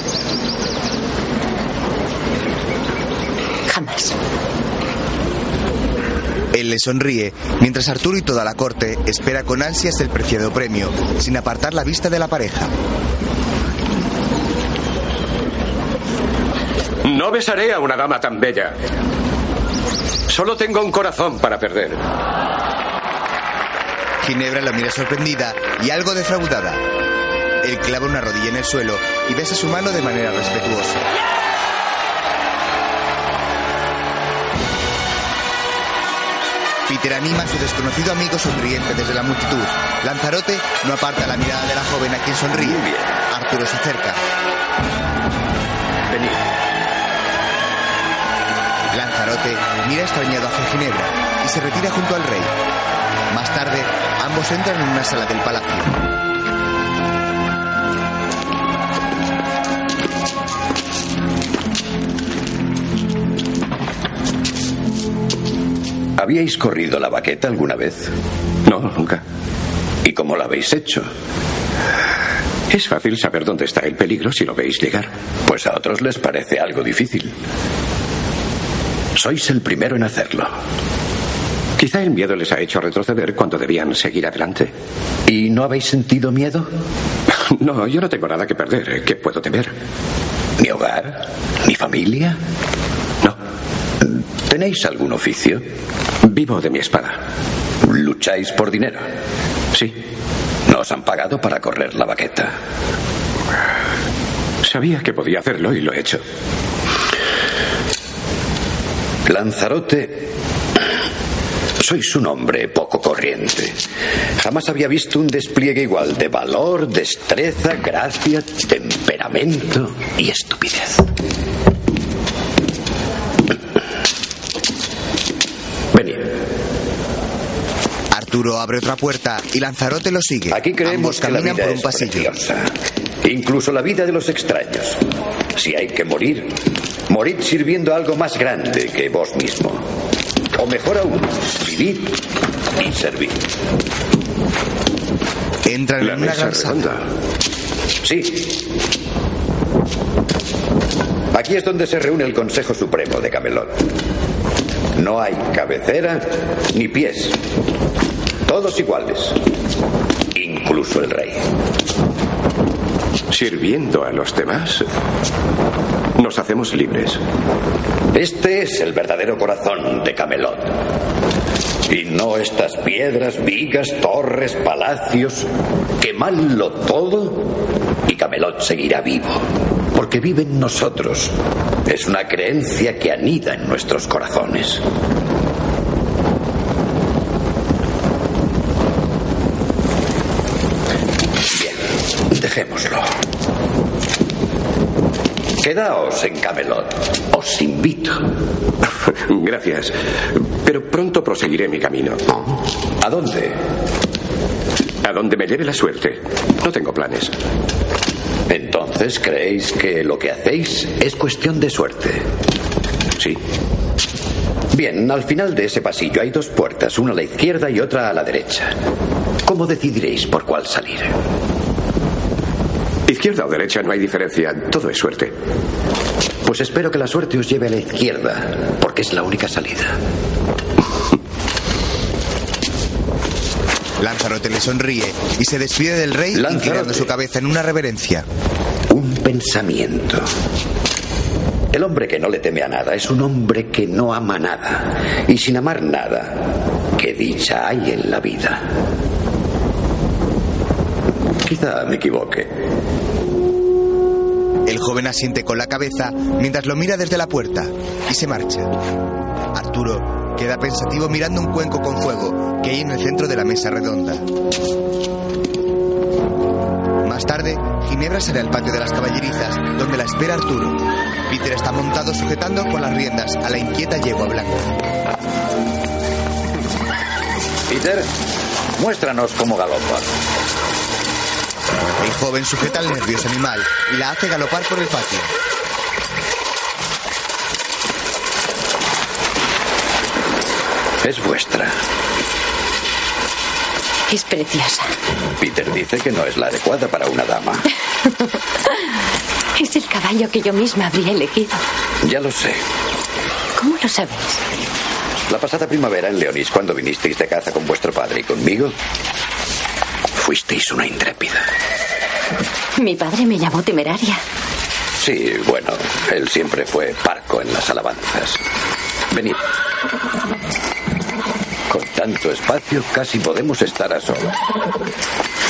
Jamás. Él le sonríe, mientras Arturo y toda la corte espera con ansias el preciado premio, sin apartar la vista de la pareja. No besaré a una dama tan bella. Solo tengo un corazón para perder. Ginebra lo mira sorprendida y algo defraudada. Él clava una rodilla en el suelo y besa su mano de manera respetuosa. Peter anima a su desconocido amigo sonriente desde la multitud. Lanzarote no aparta la mirada de la joven a quien sonríe. Arturo se acerca. Venid. Lanzarote mira extrañado hacia Ginebra y se retira junto al rey. Más tarde, ambos entran en una sala del palacio. ¿Habíais corrido la baqueta alguna vez? No, nunca. ¿Y cómo la habéis hecho? Es fácil saber dónde está el peligro si lo veis llegar. Pues a otros les parece algo difícil. Sois el primero en hacerlo. Quizá el miedo les ha hecho retroceder cuando debían seguir adelante. ¿Y no habéis sentido miedo? No, yo no tengo nada que perder. ¿Qué puedo temer? ¿Ni hogar? ¿Ni familia? No. ¿Tenéis algún oficio? Vivo de mi espada. ¿Lucháis por dinero? Sí. ¿No os han pagado para correr la baqueta? Sabía que podía hacerlo y lo he hecho. Lanzarote, sois un hombre poco corriente. Jamás había visto un despliegue igual de valor, destreza, gracia, temperamento y estupidez. Venid. Arturo abre otra puerta y Lanzarote lo sigue. Aquí creemos Ambos que la vida por un es pasillo. preciosa. Incluso la vida de los extraños. Si hay que morir, morid sirviendo a algo más grande que vos mismo. O mejor aún, vivid y servid. Entran La en una mesa gran redonda. Sí. Aquí es donde se reúne el Consejo Supremo de Camelot. No hay cabecera ni pies. Todos iguales. Incluso el rey. Sirviendo a los demás, nos hacemos libres. Este es el verdadero corazón de Camelot. Y no estas piedras, vigas, torres, palacios. Quemadlo todo y Camelot seguirá vivo. Porque vive en nosotros. Es una creencia que anida en nuestros corazones. Bien, dejémoslo. Quedaos en Camelot. Os invito. Gracias. Pero pronto proseguiré mi camino. ¿A dónde? A donde me lleve la suerte. No tengo planes. Entonces creéis que lo que hacéis es cuestión de suerte. Sí. Bien, al final de ese pasillo hay dos puertas, una a la izquierda y otra a la derecha. ¿Cómo decidiréis por cuál salir? Izquierda o derecha no hay diferencia, todo es suerte. Pues espero que la suerte os lleve a la izquierda, porque es la única salida. Lanzarote le sonríe y se despide del rey Lanzarote. inclinando su cabeza en una reverencia. Un pensamiento. El hombre que no le teme a nada es un hombre que no ama nada. Y sin amar nada, ¿qué dicha hay en la vida? Quizá me equivoque. El joven asiente con la cabeza mientras lo mira desde la puerta y se marcha. Arturo queda pensativo mirando un cuenco con fuego que hay en el centro de la mesa redonda. Más tarde, Ginebra sale al patio de las caballerizas donde la espera Arturo. Peter está montado sujetando con las riendas a la inquieta yegua blanca. Peter, muéstranos cómo galopa. El joven sujeta al nervioso animal y la hace galopar por el patio. Es vuestra. Es preciosa. Peter dice que no es la adecuada para una dama. Es el caballo que yo misma habría elegido. Ya lo sé. ¿Cómo lo sabéis? La pasada primavera en Leonis, cuando vinisteis de caza con vuestro padre y conmigo, fuisteis una intrépida. Mi padre me llamó temeraria. Sí, bueno, él siempre fue parco en las alabanzas. Venid. Con tanto espacio casi podemos estar a solas.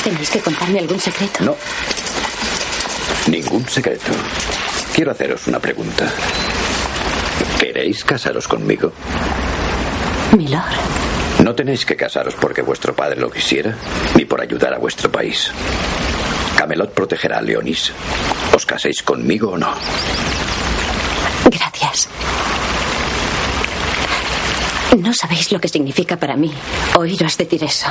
¿Tenéis que contarme algún secreto? No. Ningún secreto. Quiero haceros una pregunta. ¿Queréis casaros conmigo? Milord. No tenéis que casaros porque vuestro padre lo quisiera, ni por ayudar a vuestro país. Camelot protegerá a Leonis. ¿Os caséis conmigo o no? Gracias. No sabéis lo que significa para mí oíros decir eso.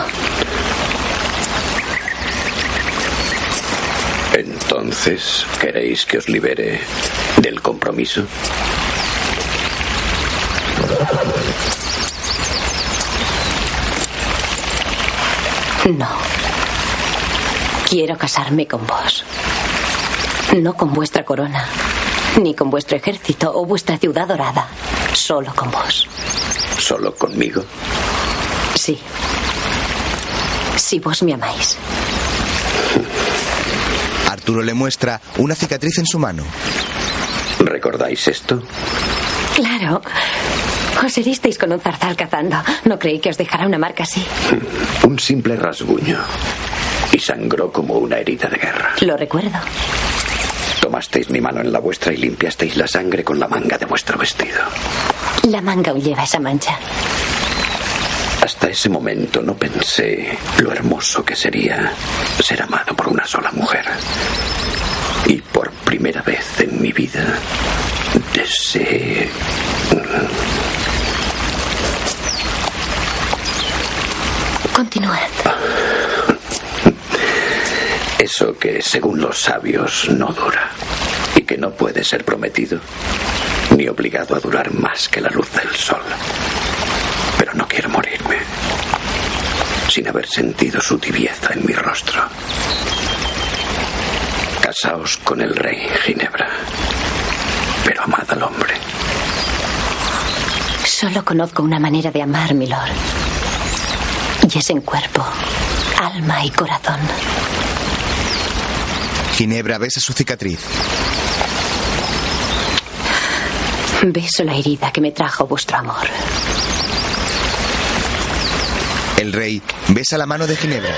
Entonces, ¿queréis que os libere del compromiso? No. Quiero casarme con vos. No con vuestra corona, ni con vuestro ejército o vuestra ciudad dorada. Solo con vos. ¿Solo conmigo? Sí. Si vos me amáis. Arturo le muestra una cicatriz en su mano. ¿Recordáis esto? Claro. Os heristeis con un zarzal cazando. No creí que os dejara una marca así. Un simple rasguño. Y sangró como una herida de guerra. Lo recuerdo. Tomasteis mi mano en la vuestra y limpiasteis la sangre con la manga de vuestro vestido. La manga aún lleva esa mancha. Hasta ese momento no pensé lo hermoso que sería ser amado por una sola mujer. Y por primera vez en mi vida deseé... Continuad. Eso que según los sabios no dura y que no puede ser prometido ni obligado a durar más que la luz del sol. Pero no quiero morirme sin haber sentido su tibieza en mi rostro. Casaos con el rey, Ginebra, pero amad al hombre. Solo conozco una manera de amar, milord. Y es en cuerpo, alma y corazón. Ginebra besa su cicatriz. Beso la herida que me trajo vuestro amor. El rey besa la mano de Ginebra.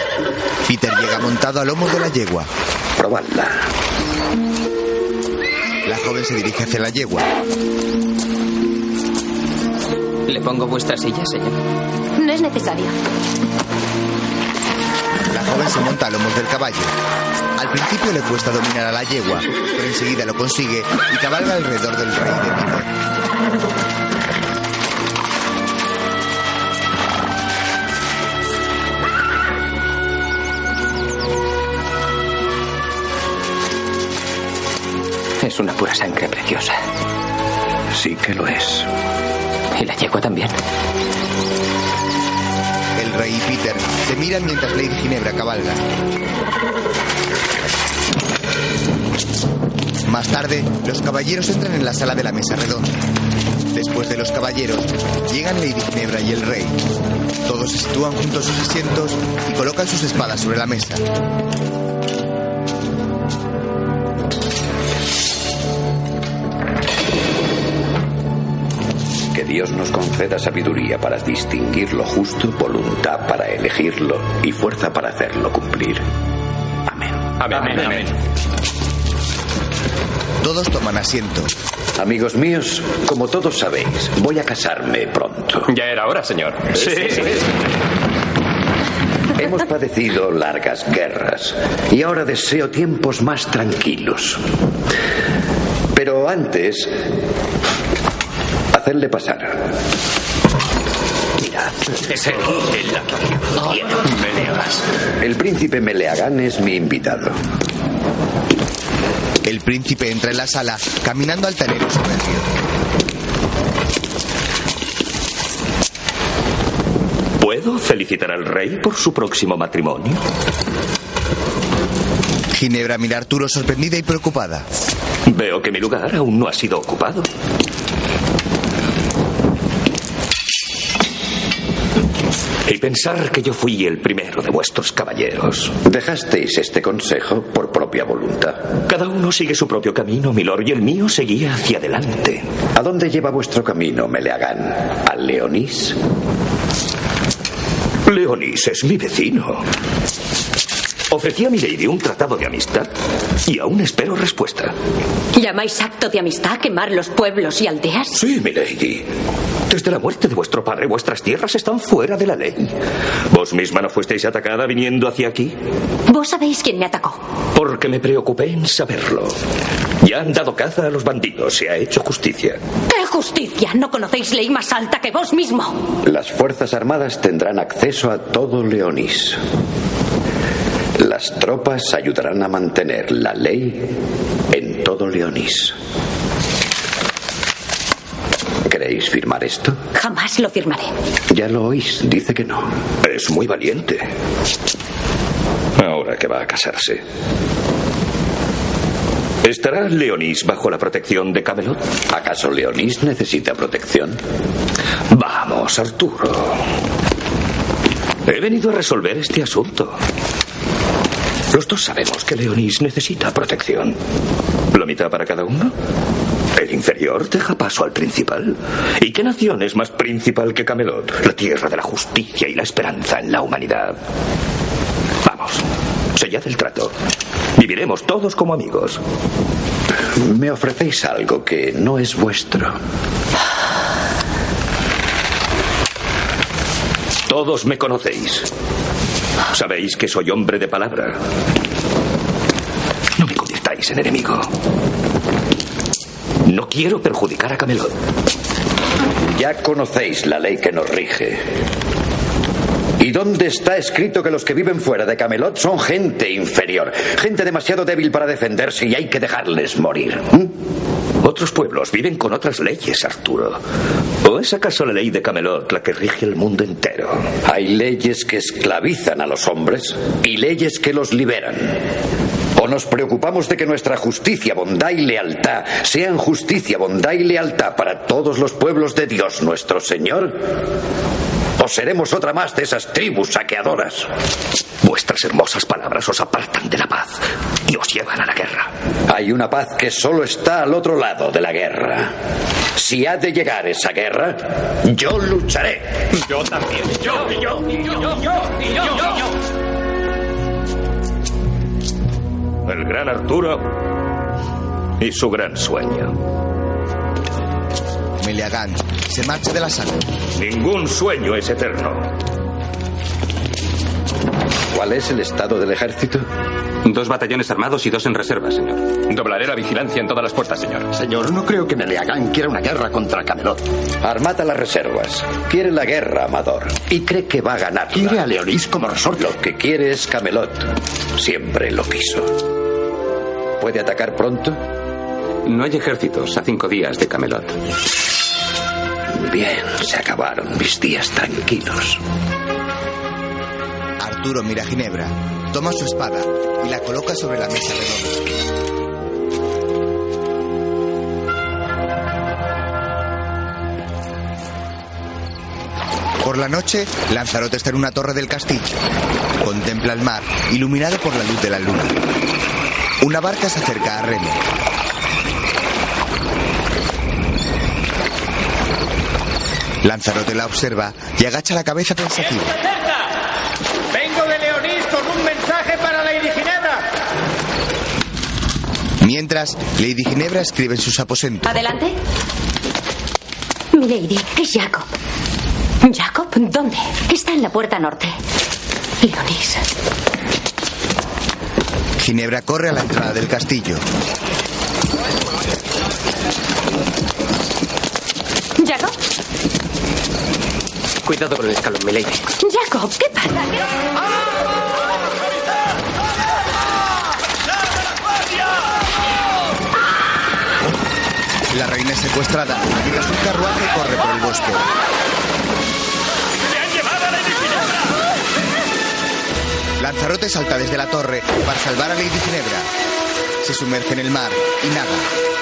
Peter llega montado a lomo de la yegua. Probadla. La joven se dirige hacia la yegua. ¿Le pongo vuestra silla, señor? No es necesario. Joven se monta a lomos del caballo. Al principio le cuesta dominar a la yegua, pero enseguida lo consigue y cabalga alrededor del rey de Timor. Es una pura sangre preciosa. Sí que lo es. Y la yegua también. Rey y Peter se miran mientras Lady Ginebra cabalga. Más tarde, los caballeros entran en la sala de la mesa redonda. Después de los caballeros, llegan Lady Ginebra y el rey. Todos se sitúan junto a sus asientos y colocan sus espadas sobre la mesa. Dios nos conceda sabiduría para distinguir lo justo, voluntad para elegirlo y fuerza para hacerlo cumplir. Amén. Amén. Amén. Todos toman asiento. Amigos míos, como todos sabéis, voy a casarme pronto. Ya era hora, señor. Sí. Hemos padecido largas guerras y ahora deseo tiempos más tranquilos. Pero antes, hacerle pasar. Mirad, es él. El aquí. Meleagas. El príncipe Meleagán es mi invitado. El príncipe entra en la sala caminando altanero soberbio. ¿Puedo felicitar al rey por su próximo matrimonio? Ginebra mira a Arturo sorprendida y preocupada. Veo que mi lugar aún no ha sido ocupado. Pensar que yo fui el primero de vuestros caballeros. Dejasteis este consejo por propia voluntad. Cada uno sigue su propio camino, milord, y el mío seguía hacia adelante. ¿A dónde lleva vuestro camino, Meleagán? ¿Al Leonís? Leonís es mi vecino. Ofrecí a mi lady un tratado de amistad y aún espero respuesta. ¿Llamáis acto de amistad quemar los pueblos y aldeas? Sí, mi lady. Desde la muerte de vuestro padre, vuestras tierras están fuera de la ley. ¿Vos misma no fuisteis atacada viniendo hacia aquí? Vos sabéis quién me atacó. Porque me preocupé en saberlo. Ya han dado caza a los bandidos, se ha hecho justicia. ¡Qué justicia! No conocéis ley más alta que vos mismo. Las Fuerzas Armadas tendrán acceso a todo Leonís. Las tropas ayudarán a mantener la ley en todo Leonís. ¿Queréis firmar esto? Jamás lo firmaré. Ya lo oís, dice que no. Es muy valiente. Ahora que va a casarse. ¿Estará Leonís bajo la protección de Camelot? ¿Acaso Leonís necesita protección? Vamos, Arturo. He venido a resolver este asunto. Los dos sabemos que Leonís necesita protección. ¿La mitad para cada uno? El inferior deja paso al principal. ¿Y qué nación es más principal que Camelot? La tierra de la justicia y la esperanza en la humanidad. Vamos, sellad el trato. Viviremos todos como amigos. Me ofrecéis algo que no es vuestro. Todos me conocéis. Sabéis que soy hombre de palabra. No me convirtáis en enemigo. No quiero perjudicar a Camelot. Ya conocéis la ley que nos rige. ¿Y dónde está escrito que los que viven fuera de Camelot son gente inferior? Gente demasiado débil para defenderse y hay que dejarles morir. ¿Mm? Otros pueblos viven con otras leyes, Arturo. ¿O es acaso la ley de Camelot la que rige el mundo entero? Hay leyes que esclavizan a los hombres y leyes que los liberan. O nos preocupamos de que nuestra justicia, bondad y lealtad sean justicia, bondad y lealtad para todos los pueblos de Dios nuestro Señor. O seremos otra más de esas tribus saqueadoras. Vuestras hermosas palabras os apartan de la paz y os llevan a la guerra. Hay una paz que solo está al otro lado de la guerra. Si ha de llegar esa guerra, yo lucharé. Yo también. Yo, yo, yo, yo, yo, y yo. El gran Arturo y su gran sueño. Meleagán se marcha de la sala. Ningún sueño es eterno. ¿Cuál es el estado del ejército? Dos batallones armados y dos en reserva, señor. Doblaré la vigilancia en todas las puertas, señor. Señor, no creo que Meleagán quiera una guerra contra Camelot. Armad a las reservas. Quiere la guerra, Amador. Y cree que va a ganar. Quiere a Leonís como resorte. Lo que quiere es Camelot. Siempre lo quiso. ¿Puede atacar pronto? No hay ejércitos a cinco días de Camelot. Bien, se acabaron mis días tranquilos. Arturo mira a Ginebra, toma su espada y la coloca sobre la mesa redonda. Por la noche, Lanzarote está en una torre del castillo. Contempla el mar, iluminado por la luz de la luna. Una barca se acerca a Remo. Lanzarote la observa y agacha la cabeza pensativo. Vengo de Leonís con un mensaje para Lady Ginebra. Mientras, Lady Ginebra escribe en sus aposentos. Adelante. Milady, es Jacob. ¿Jacob? ¿Dónde? Está en la puerta norte. Leonis. Ginebra corre a la entrada del castillo. ¿Jacob? Cuidado con el escalón, milady. Jacob, ¿qué pasa? La reina es secuestrada mientras un carruaje corre por el bosque. Lanzarote salta desde la torre para salvar a Lady Ginebra. Se sumerge en el mar y nada.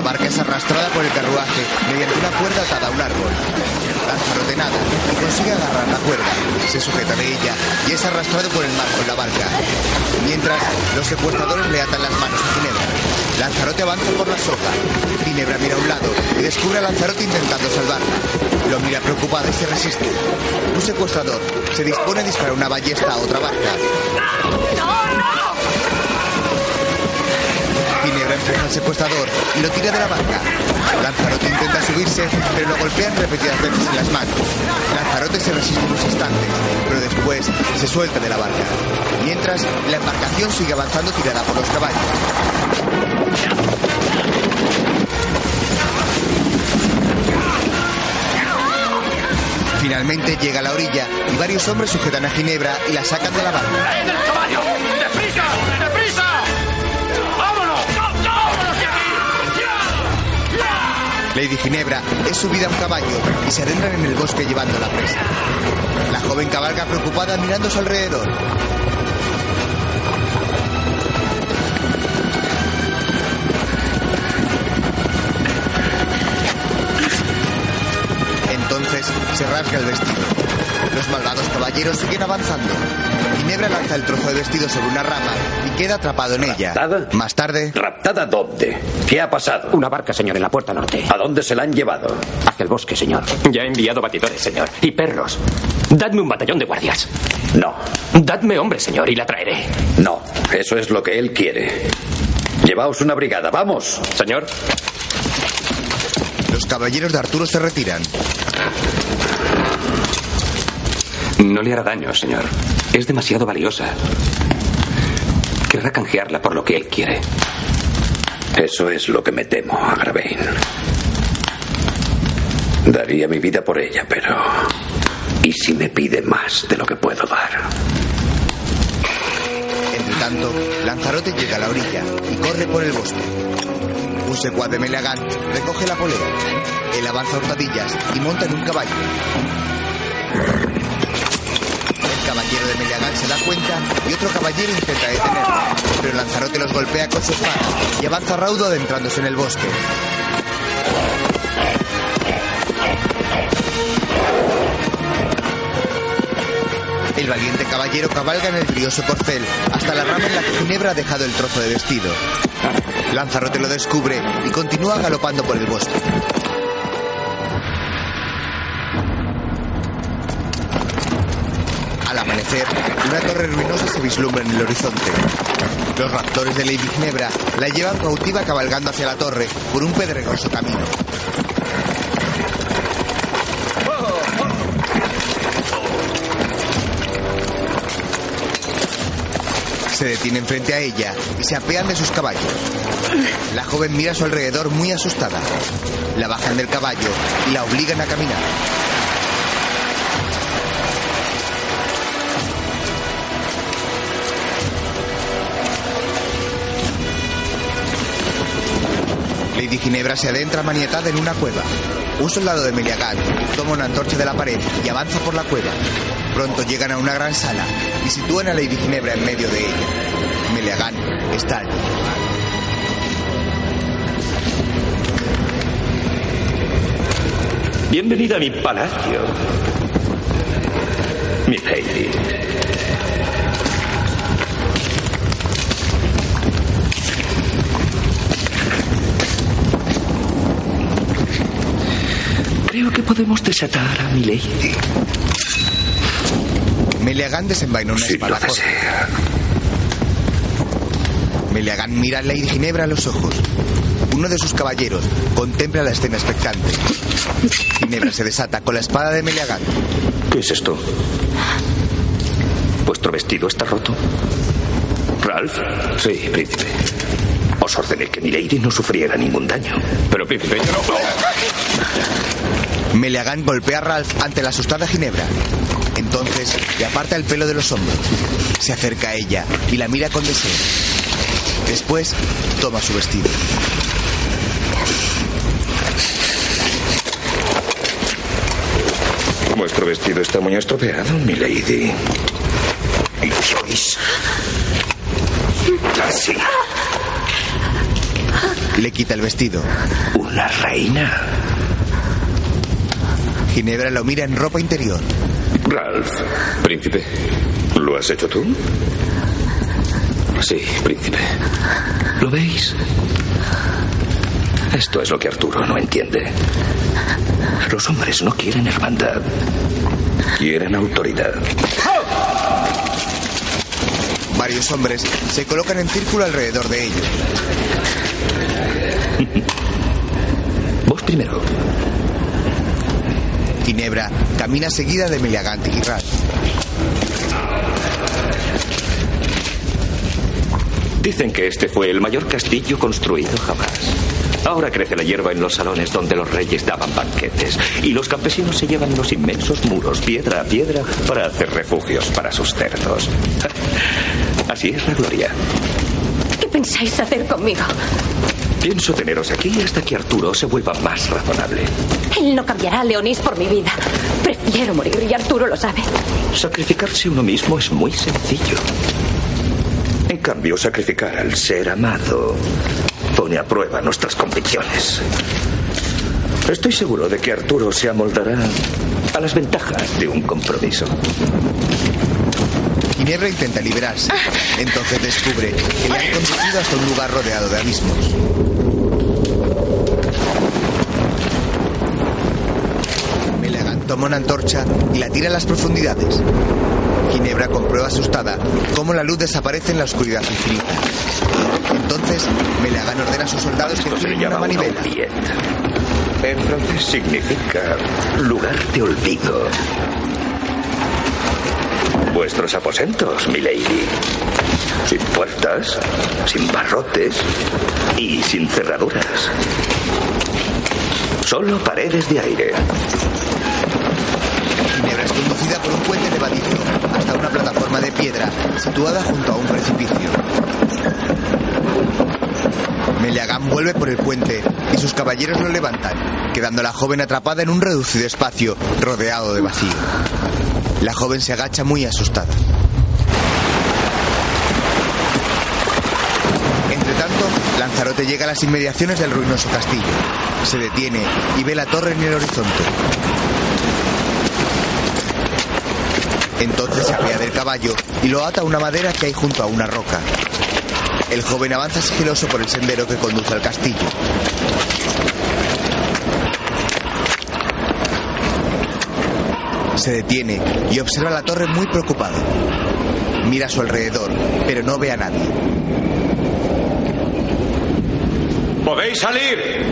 La barca es arrastrada por el carruaje mediante una cuerda atada a un árbol. Lanzarote nada y consigue agarrar la cuerda. Se sujeta de ella y es arrastrado por el mar con la barca. Mientras, los secuestradores le atan las manos a Ginebra. Lanzarote avanza por la soga. Ginebra mira a un lado y descubre a Lanzarote intentando salvarla. Lo mira preocupada y se resiste. Un secuestrador se dispone a disparar una ballesta a otra barca. Ginebra empuja al secuestrador y lo tira de la barca. Lanzarote intenta subirse, pero lo golpean repetidas veces en las manos. Lanzarote se resiste unos instantes, pero después se suelta de la barca. Mientras, la embarcación sigue avanzando tirada por los caballos. Finalmente llega a la orilla y varios hombres sujetan a Ginebra y la sacan de la barca. ¡En el caballo! ¡Deprisa! ¡Deprisa! Lady Ginebra es subida a un caballo y se adentran en el bosque llevando la presa. La joven cabalga preocupada mirando su alrededor. Entonces se rasga el vestido. Los malvados caballeros siguen avanzando. Ginebra lanza el trozo de vestido sobre una rama queda atrapado en ella. Más tarde. ¿Raptada dónde? ¿Qué ha pasado? Una barca, señor, en la puerta norte. ¿A dónde se la han llevado? Hacia el bosque, señor. Ya he enviado batidores, señor. Y perros. Dadme un batallón de guardias. No. Dadme hombre, señor, y la traeré. No, eso es lo que él quiere. Llevaos una brigada, vamos. Señor. Los caballeros de Arturo se retiran. No le hará daño, señor. Es demasiado valiosa. Querrá canjearla por lo que él quiere. Eso es lo que me temo, Agravain. Daría mi vida por ella, pero... ¿Y si me pide más de lo que puedo dar? Entre tanto, Lanzarote llega a la orilla y corre por el bosque. Un secuaz de Melagán recoge la polea. Él avanza a hurtadillas y monta en un caballo. Caballero de Meliagán se da cuenta y otro caballero intenta detenerlo, pero Lanzarote los golpea con su espada y avanza raudo adentrándose en el bosque. El valiente caballero cabalga en el brioso corcel hasta la rama en la que Ginebra ha dejado el trozo de vestido. Lanzarote lo descubre y continúa galopando por el bosque. Amanecer, una torre ruinosa se vislumbra en el horizonte. Los raptores de Lady Ginebra la llevan cautiva cabalgando hacia la torre por un pedregoso camino. Se detienen frente a ella y se apean de sus caballos. La joven mira a su alrededor muy asustada. La bajan del caballo y la obligan a caminar. Lady Ginebra se adentra maniatada en una cueva. Un soldado de Meliagán toma una antorcha de la pared y avanza por la cueva. Pronto llegan a una gran sala y sitúan a Lady Ginebra en medio de ella. Meliagán está allí. Bienvenida a mi palacio. Mi lady. Que podemos desatar a mi lady. Meliagán desenvaina una Si espada lo corta. Meliagán mira a Lady Ginebra a los ojos. Uno de sus caballeros contempla la escena expectante. Ginebra se desata con la espada de Meliagán. ¿Qué es esto? ¿Vuestro vestido está roto? ¿Ralph? Sí, príncipe. Os ordené que mi lady no sufriera ningún daño. Pero, príncipe, yo no... Meliagán golpea a Ralph ante la asustada Ginebra. Entonces le aparta el pelo de los hombros. Se acerca a ella y la mira con deseo. Después toma su vestido. Vuestro vestido está muy estropeado, mi lady. Y sois... Casi Le quita el vestido. una reina. Ginebra lo mira en ropa interior. Ralph. Príncipe. ¿Lo has hecho tú? Sí, príncipe. ¿Lo veis? Esto es lo que Arturo no entiende. Los hombres no quieren hermandad. Quieren autoridad. Varios hombres se colocan en círculo alrededor de ellos. Vos primero. Ginebra camina seguida de Meliagant y Ralph. Dicen que este fue el mayor castillo construido jamás. Ahora crece la hierba en los salones donde los reyes daban banquetes y los campesinos se llevan los inmensos muros, piedra a piedra, para hacer refugios para sus cerdos. Así es la gloria. ¿Qué pensáis hacer conmigo? Pienso teneros aquí hasta que Arturo se vuelva más razonable. Él no cambiará a Leonís por mi vida. Prefiero morir y Arturo lo sabe. Sacrificarse uno mismo es muy sencillo. En cambio, sacrificar al ser amado pone a prueba nuestras convicciones. Estoy seguro de que Arturo se amoldará a las ventajas de un compromiso. Ginebra intenta liberarse. Entonces descubre que le han conducido hasta un lugar rodeado de abismos. Toma una antorcha y la tira a las profundidades. Ginebra comprueba asustada cómo la luz desaparece en la oscuridad infinita. Entonces, Meliagant ordena a sus soldados que Esto giren una una manivela. oubliette. En francés significa lugar de olvido. Vuestros aposentos, mi lady. Sin puertas, sin barrotes y sin cerraduras. Solo paredes de aire. Conducida por un puente levadizo hasta una plataforma de piedra situada junto a un precipicio. Meliagán vuelve por el puente y sus caballeros lo levantan, quedando la joven atrapada en un reducido espacio rodeado de vacío. La joven se agacha muy asustada. Entre tanto, Lanzarote llega a las inmediaciones del ruinoso castillo. Se detiene y ve la torre en el horizonte. Entonces se apea del caballo y lo ata a una madera que hay junto a una roca. El joven avanza sigiloso por el sendero que conduce al castillo. Se detiene y observa la torre muy preocupado. Mira a su alrededor, pero no ve a nadie. ¡Podéis salir!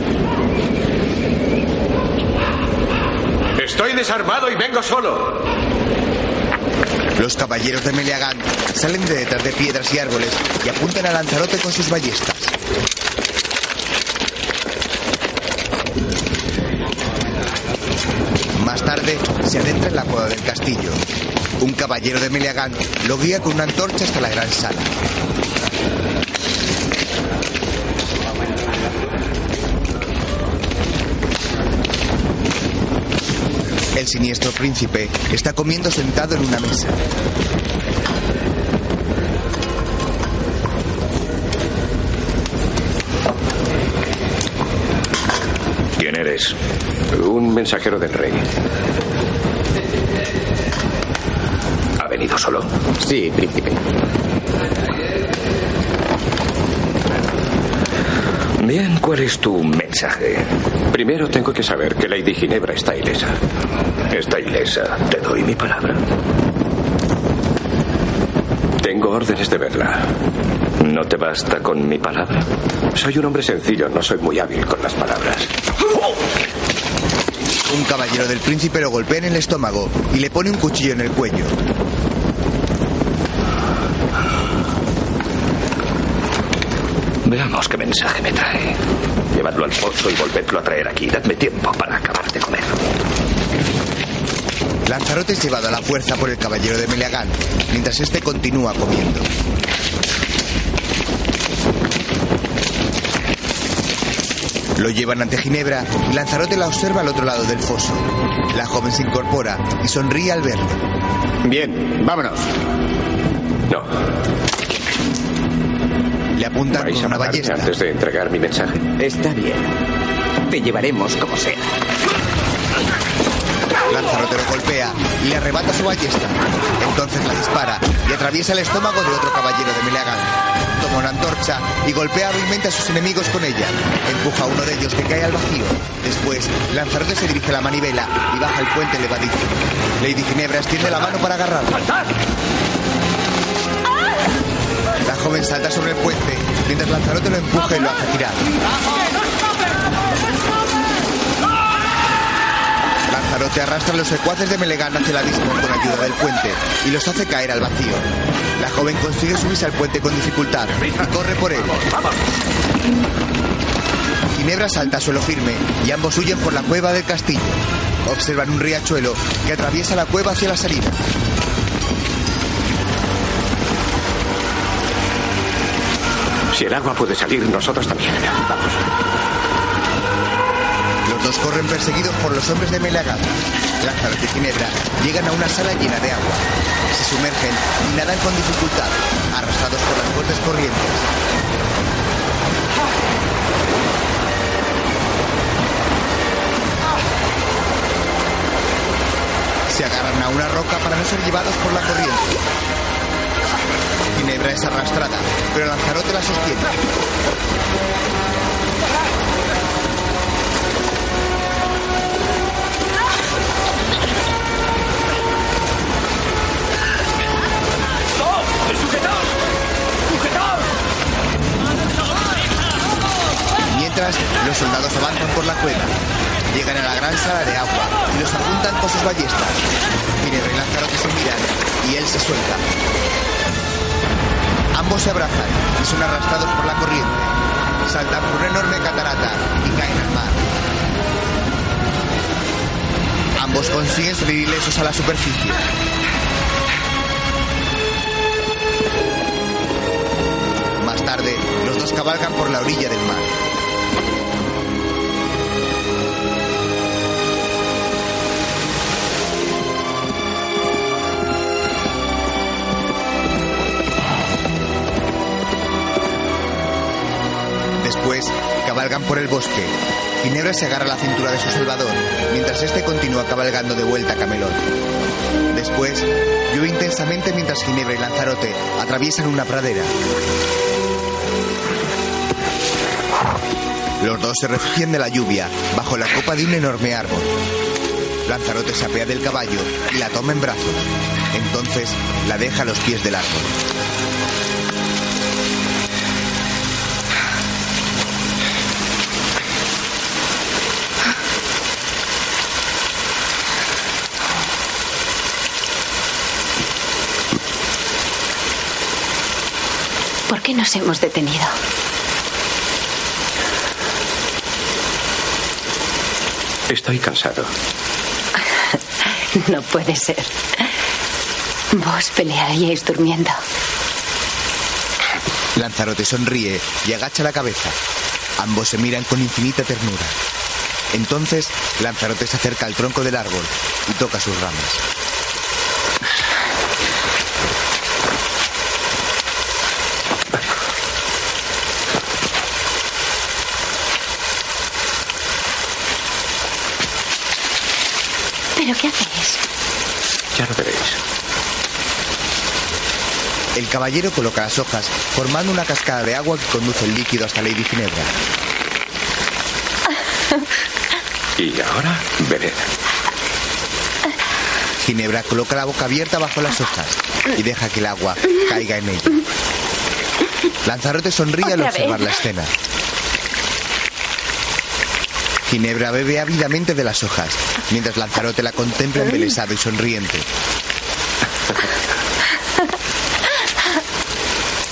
Estoy desarmado y vengo solo. Los caballeros de Meliagant salen de detrás de piedras y árboles y apuntan a Lanzarote con sus ballestas. Más tarde se adentra en la cueva del castillo. Un caballero de Meliagant lo guía con una antorcha hasta la gran sala. El siniestro príncipe está comiendo sentado en una mesa. ¿Quién eres? Un mensajero del rey. ¿Ha venido solo? Sí, príncipe. Bien, ¿cuál es tu mensaje? Primero tengo que saber que Lady Ginebra está ilesa. Está ilesa. Te doy mi palabra. Tengo órdenes de verla. ¿No te basta con mi palabra? Soy un hombre sencillo, no soy muy hábil con las palabras. Un caballero del príncipe lo golpea en el estómago y le pone un cuchillo en el cuello. Veamos qué mensaje me trae. Llevadlo al pozo y volvedlo a traer aquí. Dadme tiempo para acabar de comer. Lanzarote es llevado a la fuerza por el caballero de Meleagán, mientras este continúa comiendo. Lo llevan ante Ginebra y Lanzarote la observa al otro lado del foso. La joven se incorpora y sonríe al verlo. Bien, vámonos. No. Apuntan ¿Vais con a una ballesta. antes de entregar mi mensaje? Está bien. Te llevaremos como sea. Lanzarote lo golpea y le arrebata su ballesta. Entonces la dispara y atraviesa el estómago de otro caballero de Meleagán. Toma una antorcha y golpea hábilmente a sus enemigos con ella. Empuja a uno de ellos que cae al vacío. Después, Lanzarote se dirige a la manivela y baja el puente levadizo. Lady Ginebra extiende la mano para agarrarlo. Joven salta sobre el puente mientras Lanzarote lo empuja y lo hace girar. Lanzarote arrastra los secuaces de Melegán hacia el abismo con ayuda del puente y los hace caer al vacío. La joven consigue subirse al puente con dificultad y corre por él. Ginebra salta a suelo firme y ambos huyen por la cueva del castillo. Observan un riachuelo que atraviesa la cueva hacia la salida. Si el agua puede salir, nosotros también. Vamos. Los dos corren perseguidos por los hombres de Melagán. Lanzarote y Ginebra llegan a una sala llena de agua. Se sumergen y nadan con dificultad, arrastrados por las fuertes corrientes. Se agarran a una roca para no ser llevados por la corriente. Ginebra es arrastrada, pero Lanzarote la sostiene. Mientras, los soldados avanzan por la cueva. Llegan a la gran sala de agua y los apuntan con sus ballestas. Ginebra y Lanzarote se miran y él se suelta. Se abrazan y son arrastrados por la corriente. Saltan por una enorme catarata y caen al mar. Ambos consiguen salir ilesos a la superficie. Más tarde, los dos cabalgan por la orilla del mar. Cabalgan por el bosque. Ginebra se agarra a la cintura de su salvador, mientras este continúa cabalgando de vuelta a Camelot. Después, llueve intensamente mientras Ginebra y Lanzarote atraviesan una pradera. Los dos se refugian de la lluvia bajo la copa de un enorme árbol. Lanzarote se apea del caballo y la toma en brazos. Entonces la deja a los pies del árbol. Qué nos hemos detenido? Estoy cansado. No puede ser. Vos pelearíais durmiendo. Lanzarote sonríe y agacha la cabeza. Ambos se miran con infinita ternura. Entonces, Lanzarote se acerca al tronco del árbol y toca sus ramas. ¿Pero qué hacéis? Ya lo veréis. El caballero coloca las hojas, formando una cascada de agua que conduce el líquido hasta Lady Ginebra. Y ahora, bebed. Ginebra coloca la boca abierta bajo las hojas y deja que el agua caiga en ella. Lanzarote sonríe al observar vez. la escena. Ginebra bebe ávidamente de las hojas, mientras Lanzarote la contempla embelesado y sonriente.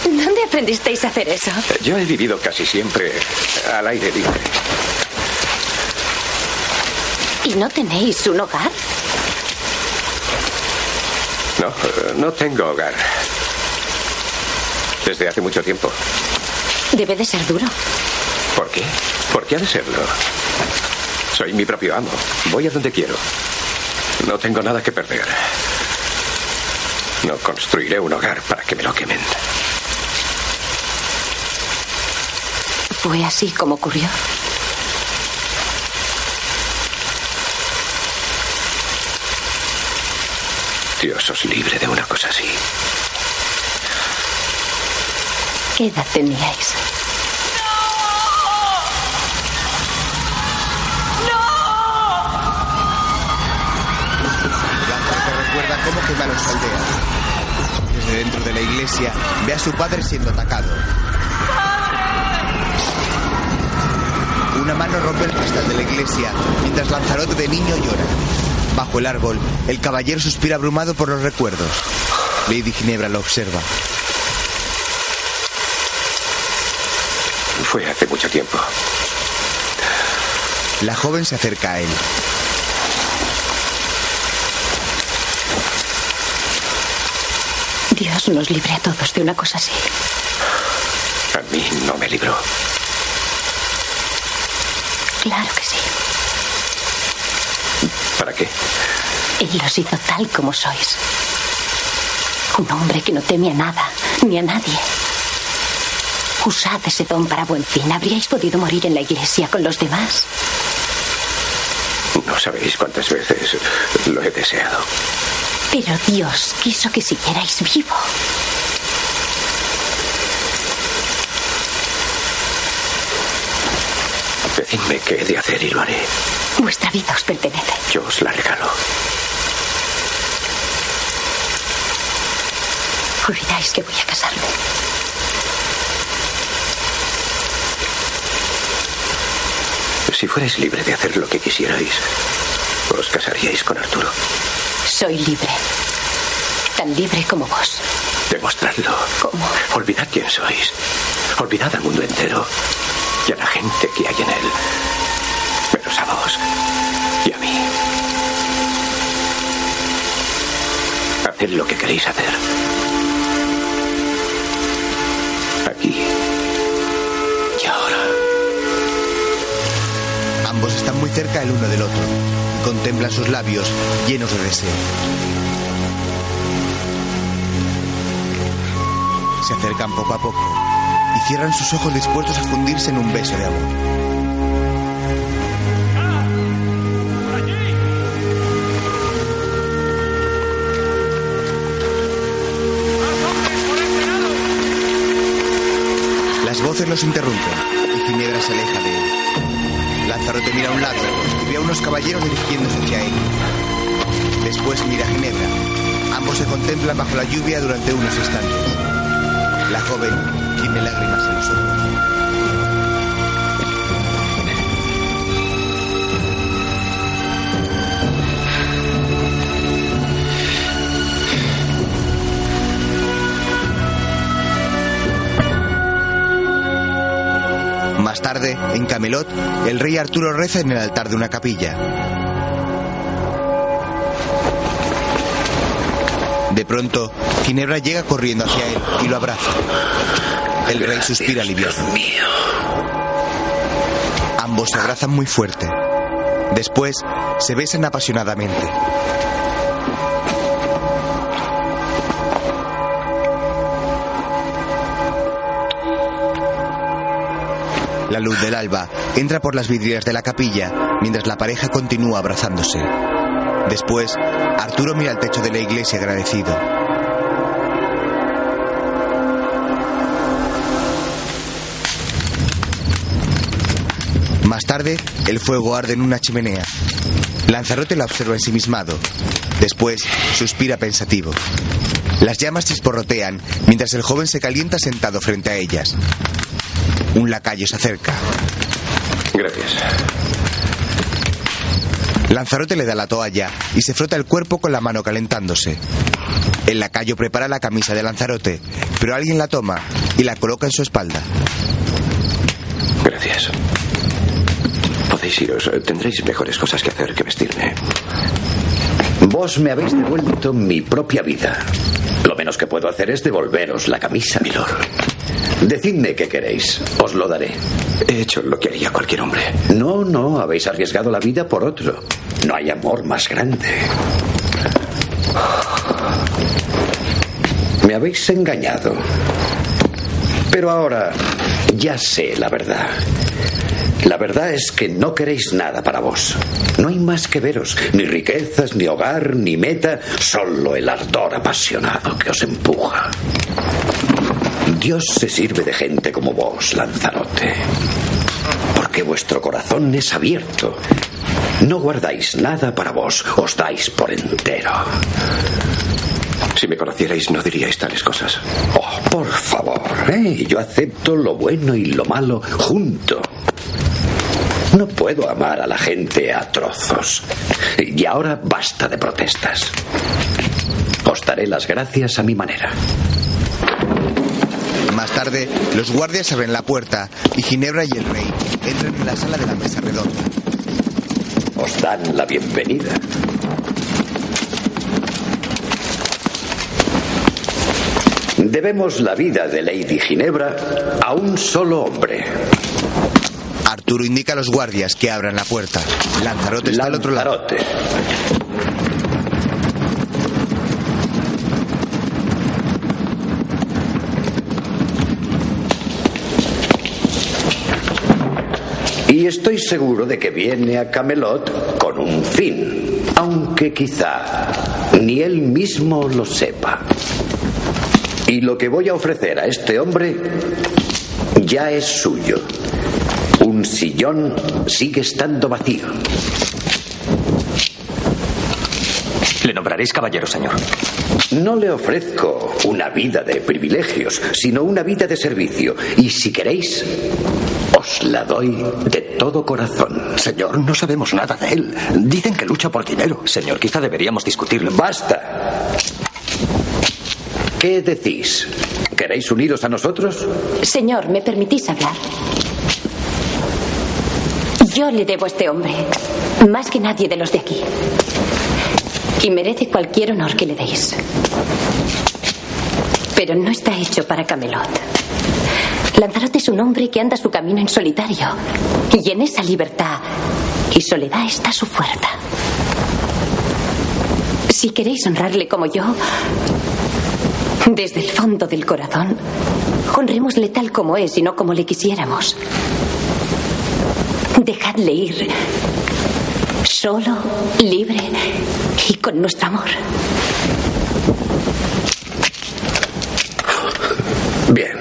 ¿Dónde aprendisteis a hacer eso? Yo he vivido casi siempre al aire libre. ¿Y no tenéis un hogar? No, eh, no tengo hogar. Desde hace mucho tiempo. Debe de ser duro. ¿Por qué? ¿Por qué ha de serlo? Soy mi propio amo. Voy a donde quiero. No tengo nada que perder. No construiré un hogar para que me lo quemen. Fue así como ocurrió. Dios os libre de una cosa así. ¿Qué edad teníais? La iglesia ve a su padre siendo atacado. Una mano rompe el cristal de la iglesia mientras Lanzarote de niño llora. Bajo el árbol, el caballero suspira abrumado por los recuerdos. Lady Ginebra lo observa. Fue hace mucho tiempo. La joven se acerca a él. Dios nos libre a todos de una cosa así. A mí no me libró. Claro que sí. ¿Para qué? Él los hizo tal como sois. Un hombre que no teme a nada, ni a nadie. Usad ese don para buen fin. ¿Habríais podido morir en la iglesia con los demás? No sabéis cuántas veces lo he deseado. Pero Dios quiso que siguierais vivo. Decidme qué he de hacer y lo haré. Vuestra vida os pertenece. Yo os la regalo. Olvidáis que voy a casarme. Si fuerais libre de hacer lo que quisierais, os casaríais con Arturo. Soy libre. Tan libre como vos. Demostradlo. ¿Cómo? Olvidad quién sois. Olvidad al mundo entero y a la gente que hay en él. Menos a vos y a mí. Haced lo que queréis hacer. Ambos están muy cerca el uno del otro y contemplan sus labios llenos de deseo. Se acercan poco a poco y cierran sus ojos dispuestos a fundirse en un beso de amor. Las voces los interrumpen y Ginebra se aleja de él. Lanzarote mira a un lado y ve a unos caballeros dirigiéndose hacia él. Después mira a Ginebra. Ambos se contemplan bajo la lluvia durante unos instantes. La joven tiene lágrimas en los ojos. Tarde, en Camelot, el rey Arturo reza en el altar de una capilla. De pronto, Ginebra llega corriendo hacia él y lo abraza. El rey suspira aliviado. Ambos se abrazan muy fuerte. Después, se besan apasionadamente. La luz del alba entra por las vidrieras de la capilla mientras la pareja continúa abrazándose. Después, Arturo mira al techo de la iglesia agradecido. Más tarde, el fuego arde en una chimenea. Lanzarote la observa ensimismado. Después, suspira pensativo. Las llamas chisporrotean mientras el joven se calienta sentado frente a ellas. Un lacayo se acerca. Gracias. Lanzarote le da la toalla y se frota el cuerpo con la mano calentándose. El lacayo prepara la camisa de Lanzarote, pero alguien la toma y la coloca en su espalda. Gracias. Podéis iros. Tendréis mejores cosas que hacer que vestirme. Vos me habéis devuelto mi propia vida. Lo menos que puedo hacer es devolveros la camisa, milord. Decidme qué queréis. Os lo daré. He hecho lo que haría cualquier hombre. No, no, habéis arriesgado la vida por otro. No hay amor más grande. Me habéis engañado. Pero ahora ya sé la verdad. La verdad es que no queréis nada para vos. No hay más que veros, ni riquezas, ni hogar, ni meta, solo el ardor apasionado que os empuja. Dios se sirve de gente como vos, Lanzarote. Porque vuestro corazón es abierto. No guardáis nada para vos, os dais por entero. Si me conocierais no diríais tales cosas. Oh, por favor, ¿eh? yo acepto lo bueno y lo malo junto. No puedo amar a la gente a trozos. Y ahora basta de protestas. Os daré las gracias a mi manera. Más tarde, los guardias abren la puerta y Ginebra y el rey entran en la sala de la mesa redonda. Os dan la bienvenida. Debemos la vida de Lady Ginebra a un solo hombre. Arturo indica a los guardias que abran la puerta. Lanzarote está al otro lado. Y estoy seguro de que viene a Camelot con un fin, aunque quizá ni él mismo lo sepa. Y lo que voy a ofrecer a este hombre ya es suyo. Un sillón sigue estando vacío. Le nombraréis caballero, señor. No le ofrezco una vida de privilegios, sino una vida de servicio. Y si queréis, la doy de todo corazón. Señor, no sabemos nada de él. Dicen que lucha por dinero. Señor, quizá deberíamos discutirlo. Basta. ¿Qué decís? ¿Queréis uniros a nosotros? Señor, ¿me permitís hablar? Yo le debo a este hombre, más que nadie de los de aquí. Y merece cualquier honor que le deis. Pero no está hecho para Camelot. Lanzarote es un hombre que anda su camino en solitario. Y en esa libertad y soledad está su fuerza. Si queréis honrarle como yo, desde el fondo del corazón, honrémosle tal como es y no como le quisiéramos. Dejadle ir. Solo, libre y con nuestro amor. Bien.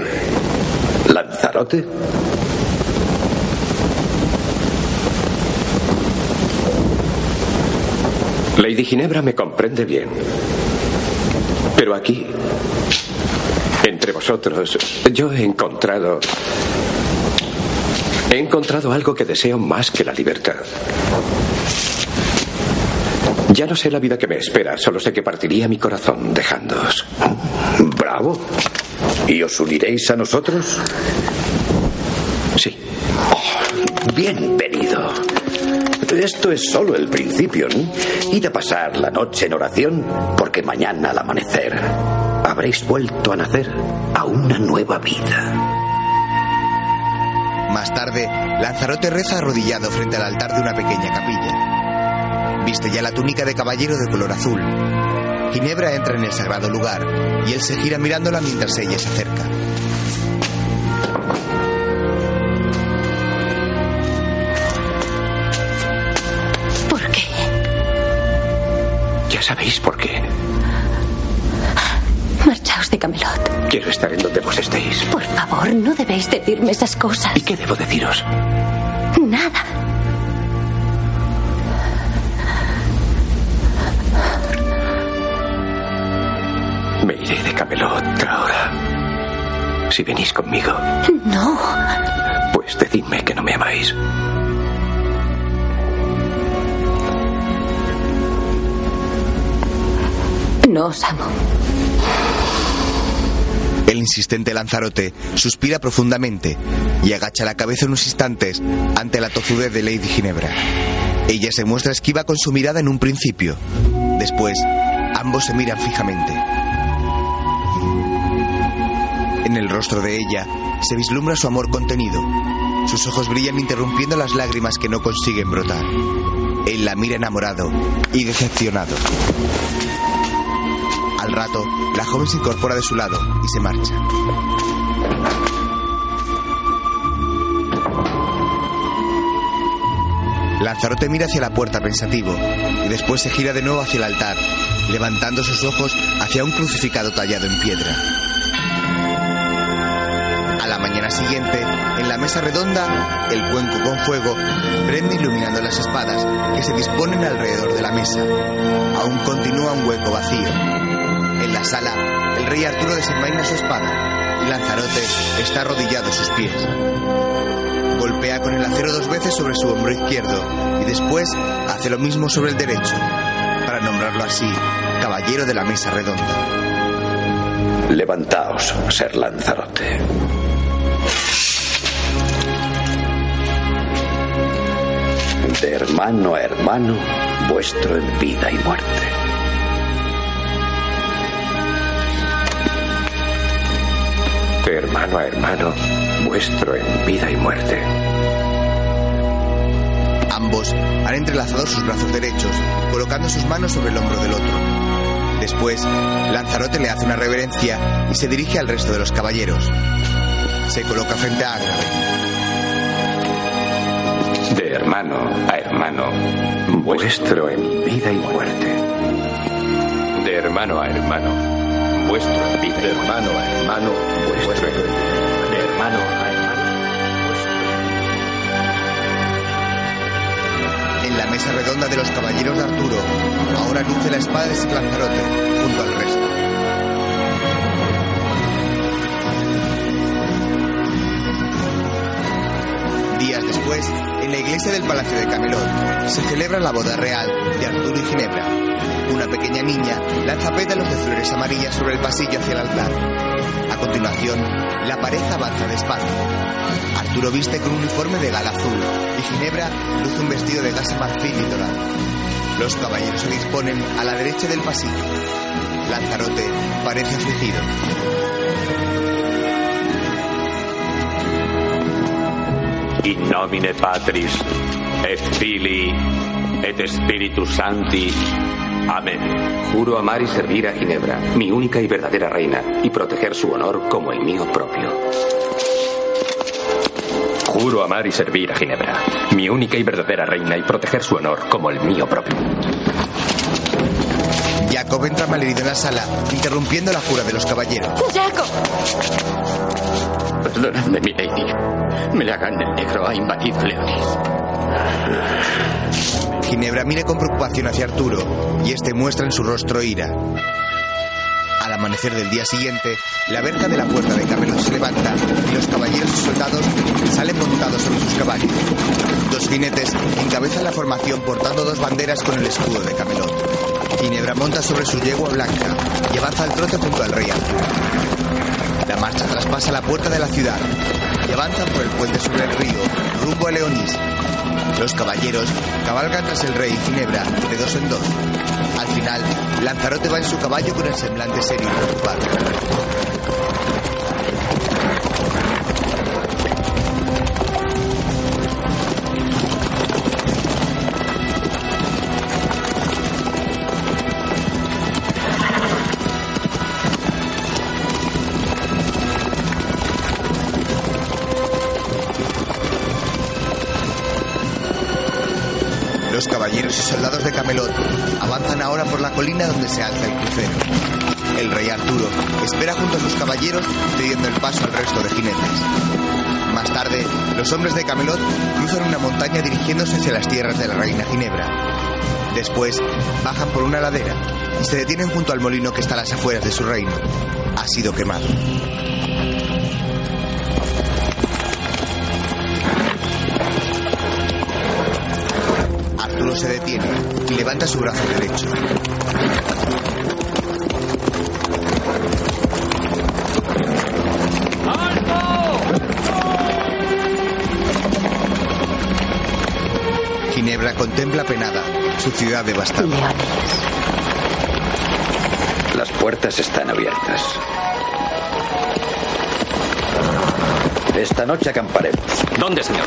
Lady Ginebra me comprende bien. Pero aquí, entre vosotros, yo he encontrado... He encontrado algo que deseo más que la libertad. Ya no sé la vida que me espera, solo sé que partiría mi corazón dejándoos. Bravo. ¿Y os uniréis a nosotros? Bienvenido. Esto es solo el principio, ¿no? Id a pasar la noche en oración, porque mañana al amanecer habréis vuelto a nacer a una nueva vida. Más tarde, Lanzarote reza arrodillado frente al altar de una pequeña capilla. Viste ya la túnica de caballero de color azul. Ginebra entra en el sagrado lugar y él se gira mirándola mientras ella se acerca. Sabéis por qué. Marchaos de Camelot. Quiero estar en donde vos estéis. Por favor, no debéis decirme esas cosas. ¿Y qué debo deciros? Nada. Me iré de Camelot ahora. Si venís conmigo, No. pues decidme que no me amáis. No os amo. El insistente Lanzarote suspira profundamente y agacha la cabeza unos instantes ante la tozudez de Lady Ginebra. Ella se muestra esquiva con su mirada en un principio. Después, ambos se miran fijamente. En el rostro de ella se vislumbra su amor contenido. Sus ojos brillan interrumpiendo las lágrimas que no consiguen brotar. Él la mira enamorado y decepcionado. Al rato, la joven se incorpora de su lado y se marcha. Lanzarote mira hacia la puerta pensativo y después se gira de nuevo hacia el altar, levantando sus ojos hacia un crucificado tallado en piedra. A la mañana siguiente, en la mesa redonda, el cuenco con fuego prende iluminando las espadas que se disponen alrededor de la mesa. Aún continúa un hueco vacío. La sala, el rey Arturo desenvaina su espada y Lanzarote está arrodillado a sus pies. Golpea con el acero dos veces sobre su hombro izquierdo y después hace lo mismo sobre el derecho, para nombrarlo así, caballero de la mesa redonda. Levantaos, ser Lanzarote. De hermano a hermano, vuestro en vida y muerte. De hermano a hermano, vuestro en vida y muerte. Ambos han entrelazado sus brazos derechos, colocando sus manos sobre el hombro del otro. Después, Lanzarote le hace una reverencia y se dirige al resto de los caballeros. Se coloca frente a Ágrave. De hermano a hermano, vuestro en vida y muerte. De hermano a hermano, vuestro hermano a hermano, vuestro De hermano a hermano. En la mesa redonda de los caballeros de Arturo, ahora luce la espada de ese Lanzarote junto al resto. Días después, en la iglesia del Palacio de Camelot, se celebra la boda real de Arturo y Ginebra. Una pequeña niña lanza pétalos de flores amarillas sobre el pasillo hacia el altar. A continuación, la pareja avanza despacio. Arturo viste con un uniforme de gala azul y Ginebra luce un vestido de gasa marfil y dorado. Los caballeros se disponen a la derecha del pasillo. Lanzarote parece afligido. In nomine Patris, et Filii, et Spiritus Sancti. Amén. Juro amar y servir a Ginebra, mi única y verdadera reina, y proteger su honor como el mío propio. Juro amar y servir a Ginebra, mi única y verdadera reina, y proteger su honor como el mío propio. Jacob entra malherido en la sala, interrumpiendo la jura de los caballeros. ¡Jacob! Perdonadme, mi lady. Melagan el negro ha invadido Leonis. Ginebra mira con preocupación hacia Arturo y este muestra en su rostro ira. Al amanecer del día siguiente, la verja de la puerta de Camelot se levanta y los caballeros y soldados salen montados sobre sus caballos. Dos jinetes encabezan la formación portando dos banderas con el escudo de Camelot. Ginebra monta sobre su yegua blanca y avanza al trote junto al rey. La marcha traspasa la puerta de la ciudad y avanzan por el puente sobre el río, rumbo a Leonís. Los caballeros cabalgan tras el rey Ginebra de dos en dos. Al final, Lanzarote va en su caballo con el semblante serio. Ahora por la colina donde se alza el crucero. El rey Arturo espera junto a sus caballeros cediendo el paso al resto de jinetes. Más tarde, los hombres de Camelot cruzan una montaña dirigiéndose hacia las tierras de la reina Ginebra. Después, bajan por una ladera y se detienen junto al molino que está a las afueras de su reino. Ha sido quemado. Se detiene y levanta su brazo derecho. Ginebra contempla penada su ciudad devastada. Las puertas están abiertas. Esta noche acamparemos. ¿Dónde, señor?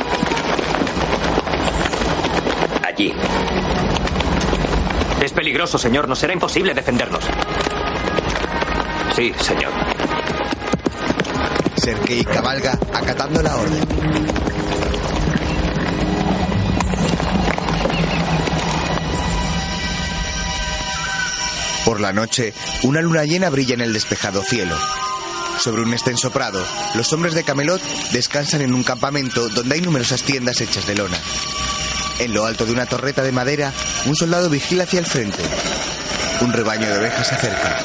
Es peligroso, señor. Nos será imposible defendernos. Sí, señor. Sergei cabalga acatando la orden. Por la noche, una luna llena brilla en el despejado cielo. Sobre un extenso prado, los hombres de Camelot descansan en un campamento donde hay numerosas tiendas hechas de lona. En lo alto de una torreta de madera, un soldado vigila hacia el frente. Un rebaño de ovejas se acerca.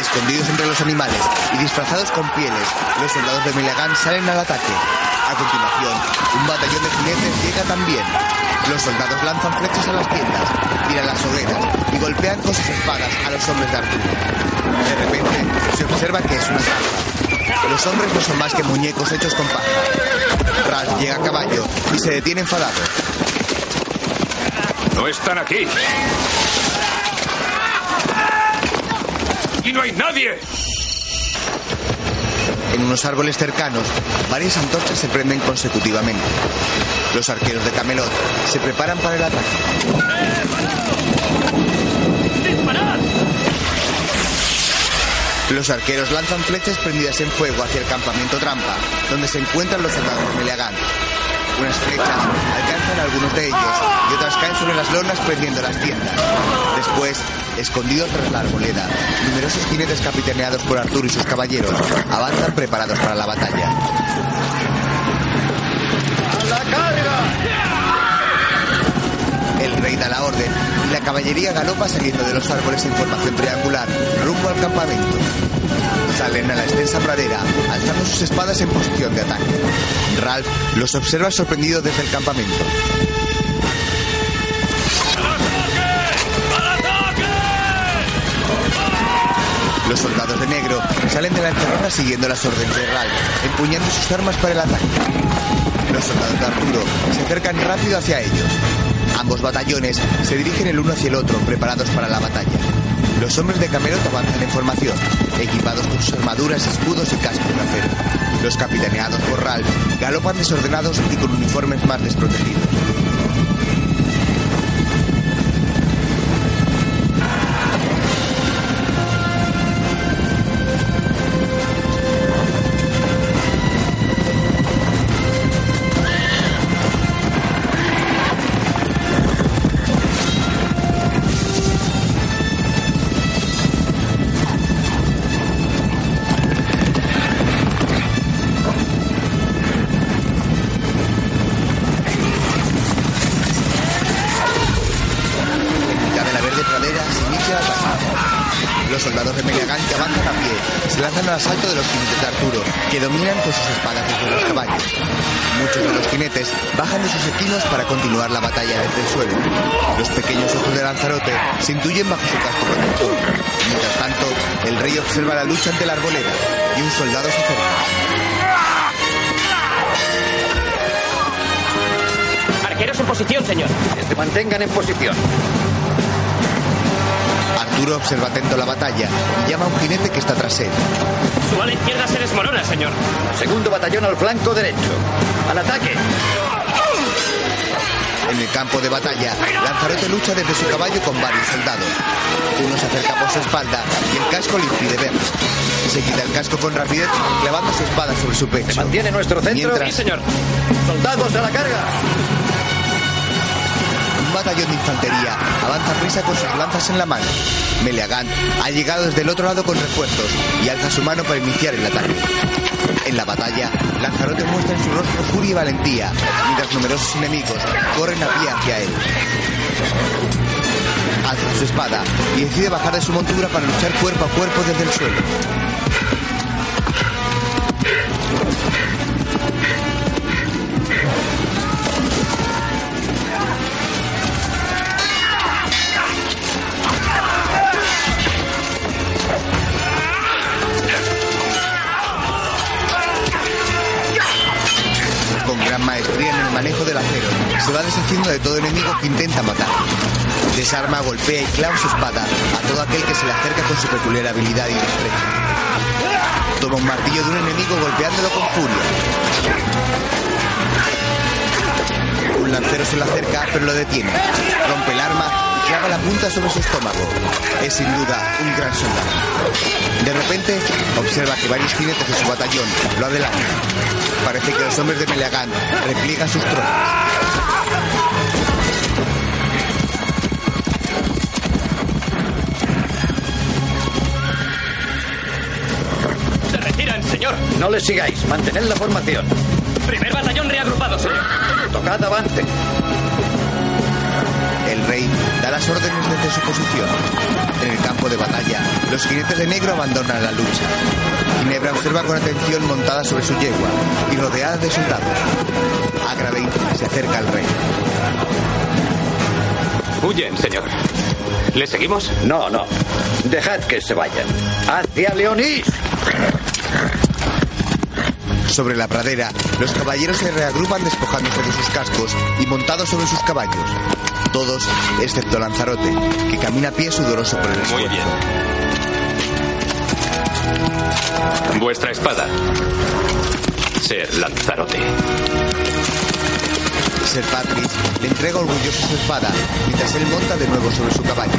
Escondidos entre los animales y disfrazados con pieles, los soldados de Milagán salen al ataque. A continuación, un batallón de jinetes llega también. Los soldados lanzan flechas a las tiendas, tiran las hogueras y golpean con sus espadas a los hombres de Arturo. De repente, se observa que es una trampa. Los hombres no son más que muñecos hechos con paja. Ras llega a caballo y se detiene enfadado. No están aquí. ¡Y no hay nadie! Unos árboles cercanos, varias antorchas se prenden consecutivamente. Los arqueros de Camelot se preparan para el ataque. Los arqueros lanzan flechas prendidas en fuego hacia el campamento trampa, donde se encuentran los soldados de Meleagán. Unas flechas alcanzan a algunos de ellos y otras caen sobre las lonas prendiendo las tiendas. Después, escondidos tras la arboleda, numerosos jinetes capitaneados por Arturo y sus caballeros avanzan preparados para la batalla. ¡La carga! El rey da la orden y la caballería galopa saliendo de los árboles en formación triangular rumbo al campamento. Salen a la extensa pradera, alzando sus espadas en posición de ataque. Ralph los observa sorprendido desde el campamento. Los soldados de negro salen de la encerrona siguiendo las órdenes de Ralph, empuñando sus armas para el ataque. Los soldados de Arturo se acercan rápido hacia ellos. Ambos batallones se dirigen el uno hacia el otro, preparados para la batalla. Los hombres de Camelot avanzan en formación, equipados con sus armaduras, escudos y cascos de acero. Los capitaneados por Ralph galopan desordenados y con uniformes más desprotegidos. Para continuar la batalla desde el suelo. Los pequeños ojos de Lanzarote se intuyen bajo su casco protector. Mientras tanto, el rey observa la lucha ante la arboleda y un soldado se acerca. Arqueros en posición, señor. Que se mantengan en posición. Arturo observa atento la batalla y llama a un jinete que está tras él. Su ala izquierda se desmorona, señor. Segundo batallón al flanco derecho. ¡Al ataque! En el campo de batalla, Lanzarote lucha desde su caballo con varios soldados. Uno se acerca por su espalda y el casco le impide ver. Se quita el casco con rapidez, clavando su espada sobre su pecho. ¿Mantiene nuestro centro? Mientras, Sí, señor. ¡Soldados a la carga! Un batallón de infantería avanza a prisa con sus lanzas en la mano. Meleagant ha llegado desde el otro lado con refuerzos y alza su mano para iniciar el ataque. En la batalla, Lanzarote muestra en su rostro furia y valentía, mientras numerosos enemigos corren a pie hacia él. Alza su espada y decide bajar de su montura para luchar cuerpo a cuerpo desde el suelo. Gran maestría en el manejo del acero, se va deshaciendo de todo enemigo que intenta matar. Desarma, golpea y clava su espada a todo aquel que se le acerca con su peculiar habilidad y desprecio. Toma un martillo de un enemigo golpeándolo con furia. Un lancero se le acerca, pero lo detiene. Rompe el arma y clava la punta sobre su estómago. Es sin duda un gran soldado. De repente, observa que varios jinetes de su batallón lo adelantan. Parece que los hombres de Meleagán repliegan sus tropas. ¡Se retiran, señor! No les sigáis. Mantened la formación. Primer batallón reagrupado, señor. Tocad avance. Las órdenes desde su posición. En el campo de batalla, los jinetes de negro abandonan la lucha. Ginebra observa con atención montada sobre su yegua y rodeada de soldados. Agravain se acerca al rey. Huyen, señor. ¿Le seguimos? No, no. Dejad que se vayan. ¡Hacia Leonís! Sobre la pradera, los caballeros se reagrupan despojándose de sus cascos y montados sobre sus caballos. Todos, excepto Lanzarote, que camina a pie sudoroso por el esfuerzo. Muy bien. Vuestra espada. Ser Lanzarote. Ser Patrick le entrega orgulloso su espada mientras él monta de nuevo sobre su caballo.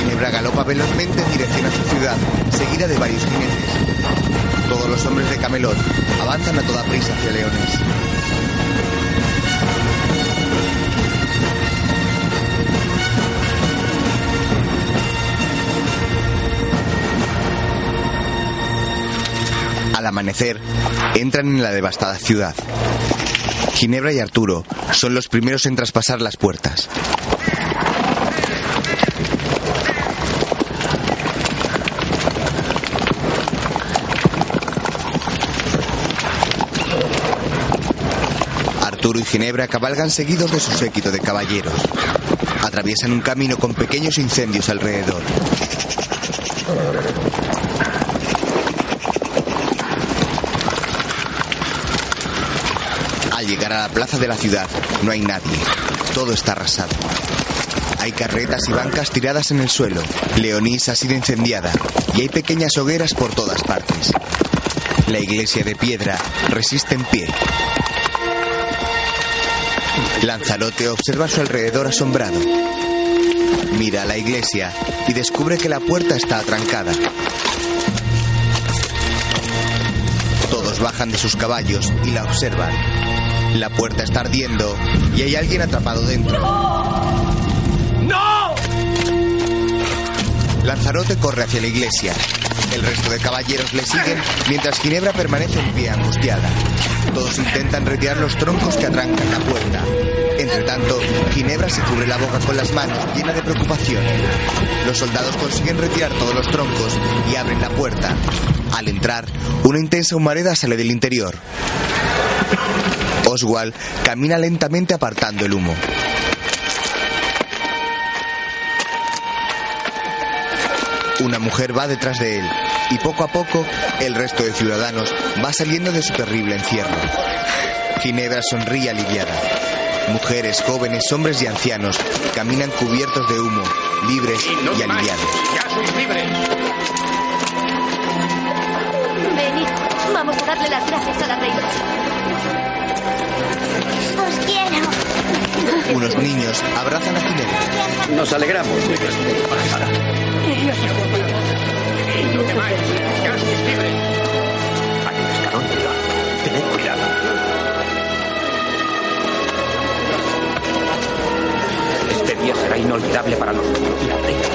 Ginebra galopa velozmente en dirección a su ciudad, seguida de varios jinetes. Todos los hombres de Camelot avanzan a toda prisa hacia Leones. Al amanecer, entran en la devastada ciudad. Ginebra y Arturo son los primeros en traspasar las puertas. Arturo y Ginebra cabalgan seguidos de su séquito de caballeros. Atraviesan un camino con pequeños incendios alrededor. Llegar a la plaza de la ciudad, no hay nadie. Todo está arrasado. Hay carretas y bancas tiradas en el suelo. Leonís ha sido incendiada y hay pequeñas hogueras por todas partes. La iglesia de piedra resiste en pie. Lanzarote observa a su alrededor asombrado. Mira a la iglesia y descubre que la puerta está atrancada. Todos bajan de sus caballos y la observan. La puerta está ardiendo y hay alguien atrapado dentro. ¡No! Lanzarote corre hacia la iglesia. El resto de caballeros le siguen mientras Ginebra permanece en pie angustiada. Todos intentan retirar los troncos que atrancan la puerta. Entre tanto, Ginebra se cubre la boca con las manos, llena de preocupación. Los soldados consiguen retirar todos los troncos y abren la puerta. Al entrar, una intensa humareda sale del interior. Oswald camina lentamente apartando el humo. Una mujer va detrás de él y poco a poco el resto de ciudadanos va saliendo de su terrible encierro. Ginebra sonríe aliviada. Mujeres, jóvenes, hombres y ancianos caminan cubiertos de humo, libres y aliviados. ¡Ya sois libres! Venid, vamos a darle las gracias a la reina. Os quiero. Unos niños abrazan a Ginebra. Nos alegramos de que Tened cuidado. Este día será inolvidable para nosotros. La reina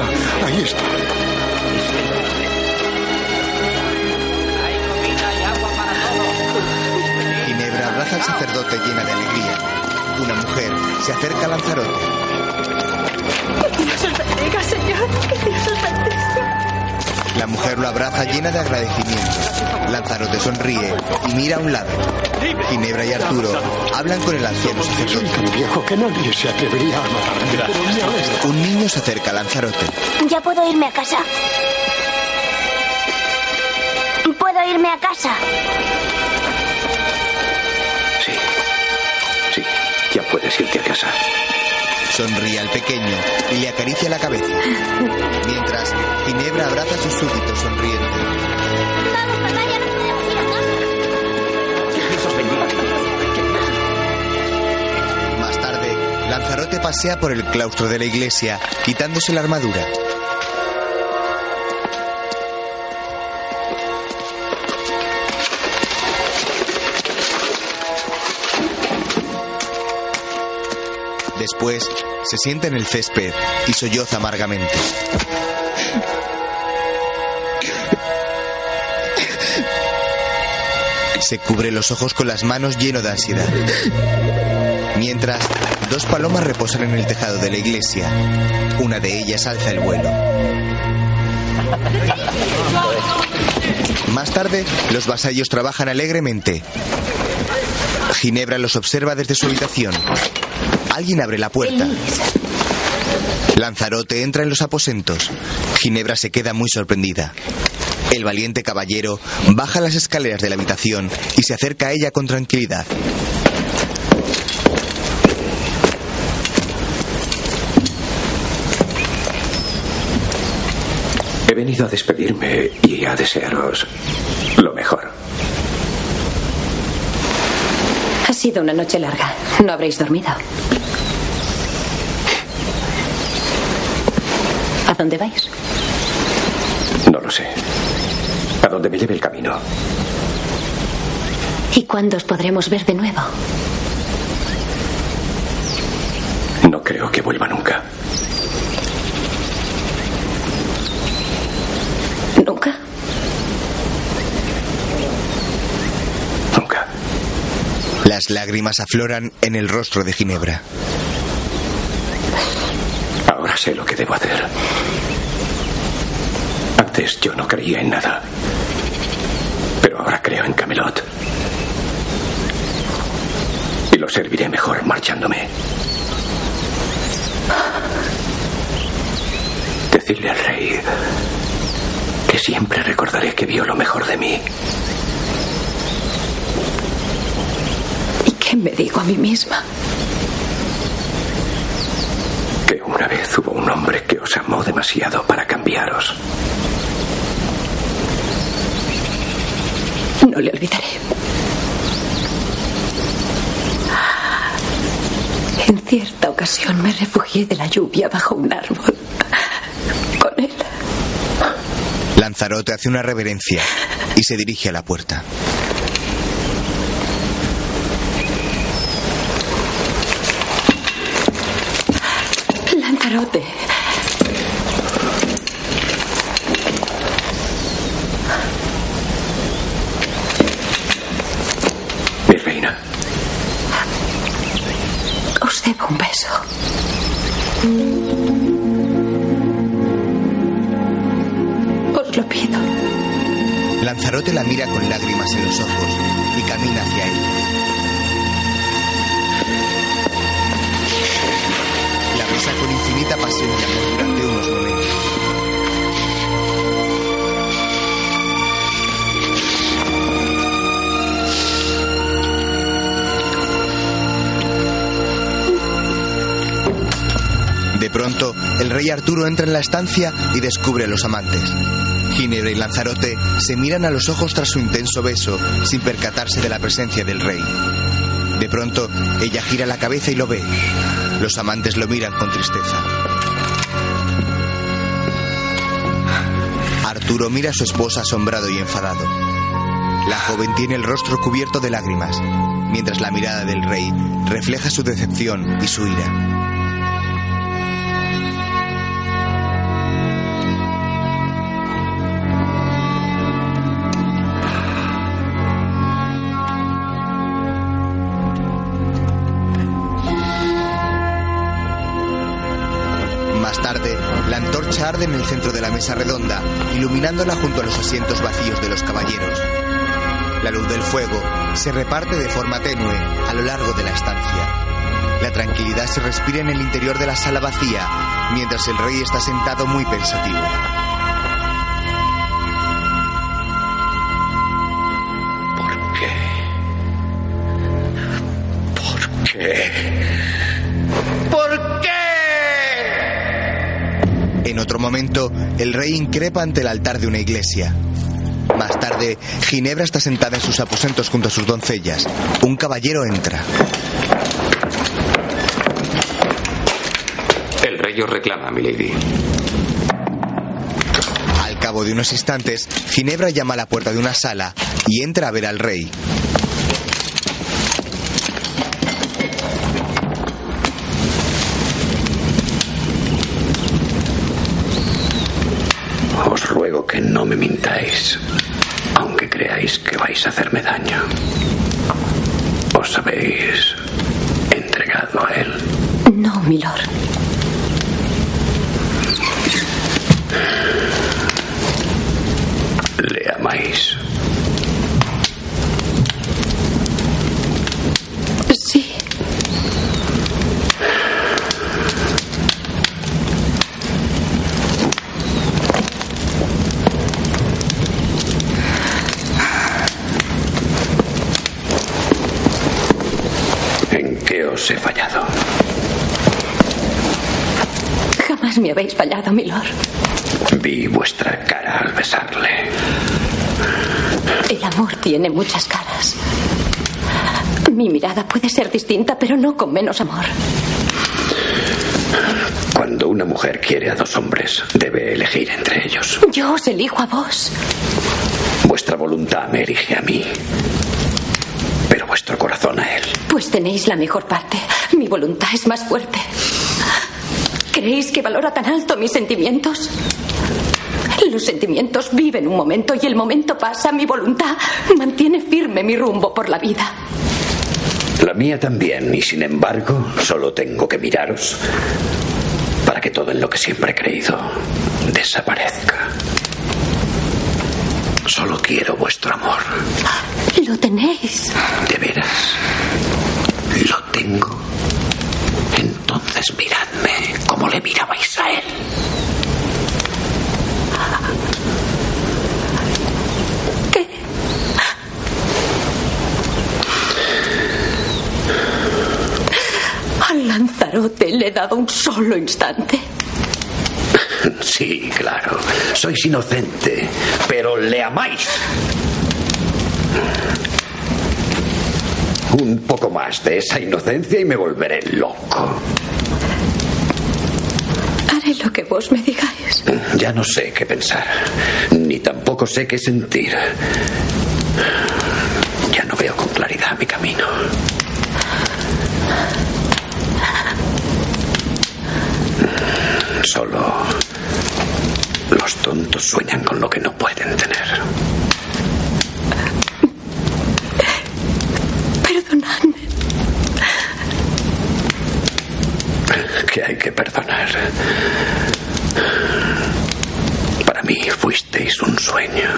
Ah, ahí está. Abraza al sacerdote llena de alegría. Una mujer se acerca a Lanzarote. Que Dios os bendiga, Señor. Que Dios os bendiga. La mujer lo abraza llena de agradecimiento. Lanzarote sonríe y mira a un lado. Ginebra y Arturo hablan con el anciano sacerdote. Tan viejo que nadie se atrevería a matarme. Pero me alegra. Un niño se acerca a Lanzarote. Ya puedo irme a casa. Puedo irme a casa. Irte a casa. Sonríe al pequeño y le acaricia la cabeza. Mientras, Ginebra abraza a sus súbditos sonriendo. Vamos, papá, ya no podemos ir a casa. Que Dios os bendiga. Más tarde, Lanzarote pasea por el claustro de la iglesia, quitándose la armadura. Después, se sienta en el césped y solloza amargamente. Se cubre los ojos con las manos lleno de ansiedad. Mientras, dos palomas reposan en el tejado de la iglesia. Una de ellas alza el vuelo. Más tarde, los vasallos trabajan alegremente. Ginebra los observa desde su habitación. Alguien abre la puerta. Lanzarote entra en los aposentos. Ginebra se queda muy sorprendida. El valiente caballero baja las escaleras de la habitación y se acerca a ella con tranquilidad. He venido a despedirme y a desearos lo mejor. Ha sido una noche larga. No habréis dormido. Dónde vais? No lo sé. A dónde me lleve el camino. ¿Y cuándo os podremos ver de nuevo? No creo que vuelva nunca. ¿Nunca? Nunca. Las lágrimas afloran en el rostro de Ginebra. Sé lo que debo hacer. Antes yo no creía en nada. Pero ahora creo en Camelot. Y lo serviré mejor marchándome. Decirle al rey que siempre recordaré que vio lo mejor de mí. ¿Y qué me digo a mí misma? Que una vez hubo un hombre que os amó demasiado para cambiaros. No le olvidaré. En cierta ocasión me refugié de la lluvia bajo un árbol. Con él. Lanzarote hace una reverencia y se dirige a la puerta. Arturo entra en la estancia y descubre a los amantes. Ginebra y Lanzarote se miran a los ojos tras su intenso beso, sin percatarse de la presencia del rey. De pronto, ella gira la cabeza y lo ve. Los amantes lo miran con tristeza. Arturo mira a su esposa asombrado y enfadado. La joven tiene el rostro cubierto de lágrimas, mientras la mirada del rey refleja su decepción y su ira. Tarde, la antorcha arde en el centro de la mesa redonda, iluminándola junto a los asientos vacíos de los caballeros. La luz del fuego se reparte de forma tenue a lo largo de la estancia. La tranquilidad se respira en el interior de la sala vacía, mientras el rey está sentado muy pensativo. Momento, el rey increpa ante el altar de una iglesia. Más tarde, Ginebra está sentada en sus aposentos junto a sus doncellas. Un caballero entra. El rey os reclama, milady. Al cabo de unos instantes, Ginebra llama a la puerta de una sala y entra a ver al rey. Que no me mintáis, aunque creáis que vais a hacerme daño. Os habéis entregado a él. No, milord. Le amáis. Sí. ¿En qué os he fallado? Jamás me habéis fallado, milord. Vi vuestra cara al besarle. El amor tiene muchas caras. Mi mirada puede ser distinta, pero no con menos amor. Cuando una mujer quiere a dos hombres, debe elegir entre ellos. Yo os elijo a vos. Vuestra voluntad me elige a mí, pero vuestro corazón a él. Pues tenéis la mejor parte. Mi voluntad es más fuerte. ¿Creéis que valora tan alto mis sentimientos? Los sentimientos viven un momento y el momento pasa. Mi voluntad mantiene firme mi rumbo por la vida. La mía también, y sin embargo, solo tengo que miraros para que todo en lo que siempre he creído desaparezca. Solo quiero vuestro amor. Lo tenéis. ¿De veras? ¿Lo tengo? Entonces miradme como le mirabais a él. ¿Qué? Al Lanzarote le he dado un solo instante. Sí, claro. Sois inocente, pero le amáis. Un poco más de esa inocencia y me volveré loco. Haré lo que vos me digáis. Ya no sé qué pensar, ni tampoco sé qué sentir. Ya no veo con claridad mi camino. Solo los tontos sueñan con lo que no pueden tener. Perdonadme. Que hay que perdonar. Para mí fuisteis un sueño.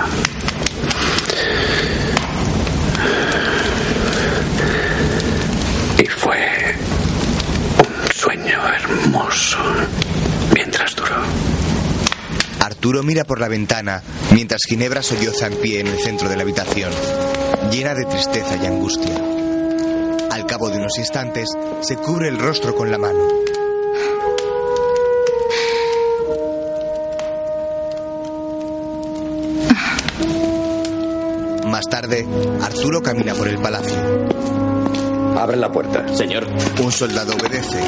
Y fue un sueño hermoso mientras duró. Arturo mira por la ventana mientras Ginebra solloza en pie en el centro de la habitación, llena de tristeza y angustia. Al cabo de unos instantes, se cubre el rostro con la mano. Tarde, Arturo camina por el palacio. Abre la puerta. Señor. Un soldado obedece.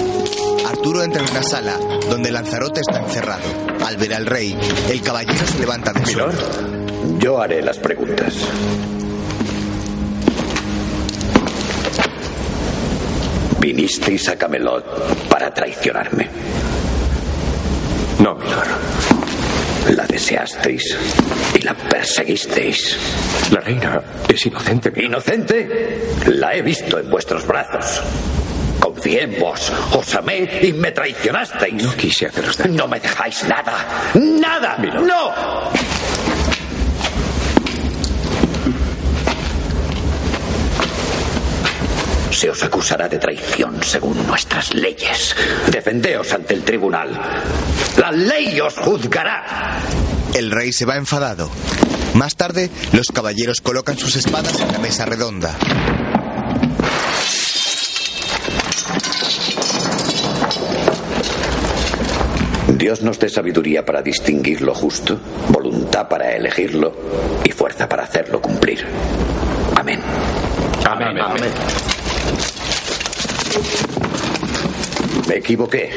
Arturo entra en una sala donde Lanzarote está encerrado. Al ver al rey, el caballero se levanta del suelo. Yo haré las preguntas. Vinisteis a Camelot para traicionarme. No, milord. La deseasteis y la perseguisteis. La reina es inocente. ¿Inocente? La he visto en vuestros brazos. Confié en vos, os amé y me traicionasteis. No quise haceros daño. No me dejáis nada. ¡Nada! Milord. ¡No! Se os acusará de traición según nuestras leyes. Defendeos ante el tribunal. La ley os juzgará. El rey se va enfadado. Más tarde, los caballeros colocan sus espadas en la mesa redonda. Dios nos dé sabiduría para distinguir lo justo, voluntad para elegirlo y fuerza para hacerlo cumplir. Amén. Amén. Amén. Me equivoqué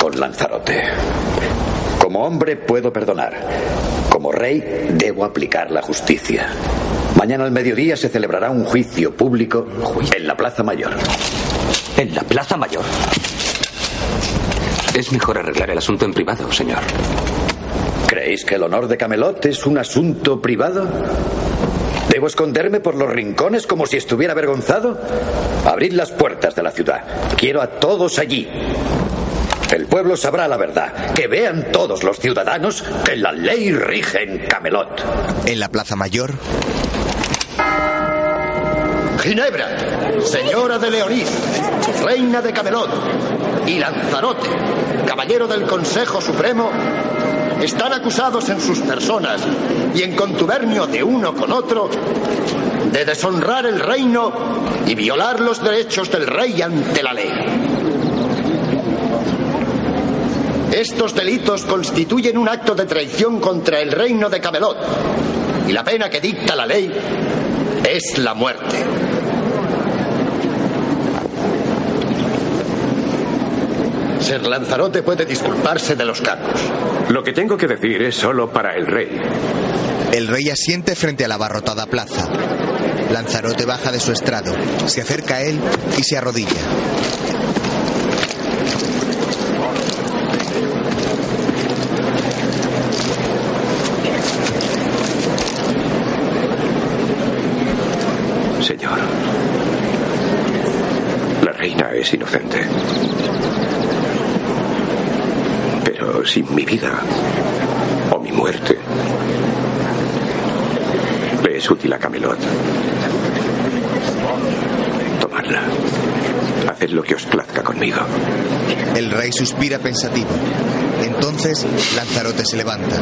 con Lanzarote. Como hombre puedo perdonar. Como rey debo aplicar la justicia. Mañana al mediodía se celebrará un juicio público en la Plaza Mayor. ¿En la Plaza Mayor? Es mejor arreglar el asunto en privado, señor. ¿Creéis que el honor de Camelot es un asunto privado? ¿Debo esconderme por los rincones como si estuviera avergonzado? Abrid las puertas de la ciudad. Quiero a todos allí. El pueblo sabrá la verdad. Que vean todos los ciudadanos que la ley rige en Camelot. En la plaza mayor, Ginebra, señora de Leonís, reina de Camelot, y Lanzarote, caballero del Consejo Supremo, están acusados en sus personas y en contubernio de uno con otro de deshonrar el reino y violar los derechos del rey ante la ley. Estos delitos constituyen un acto de traición contra el reino de Camelot y la pena que dicta la ley es la muerte. Ser Lanzarote puede disculparse de los cargos. Lo que tengo que decir es solo para el rey. el rey asiente frente a la abarrotada plaza. Lanzarote baja de su estrado, se acerca a él y se arrodilla. Señor, la reina es inocente. Pero sin mi vida o mi muerte, le es útil a Camelot. Tomadla. Haced lo que os plazca conmigo. El rey suspira pensativo. Entonces Lanzarote se levanta.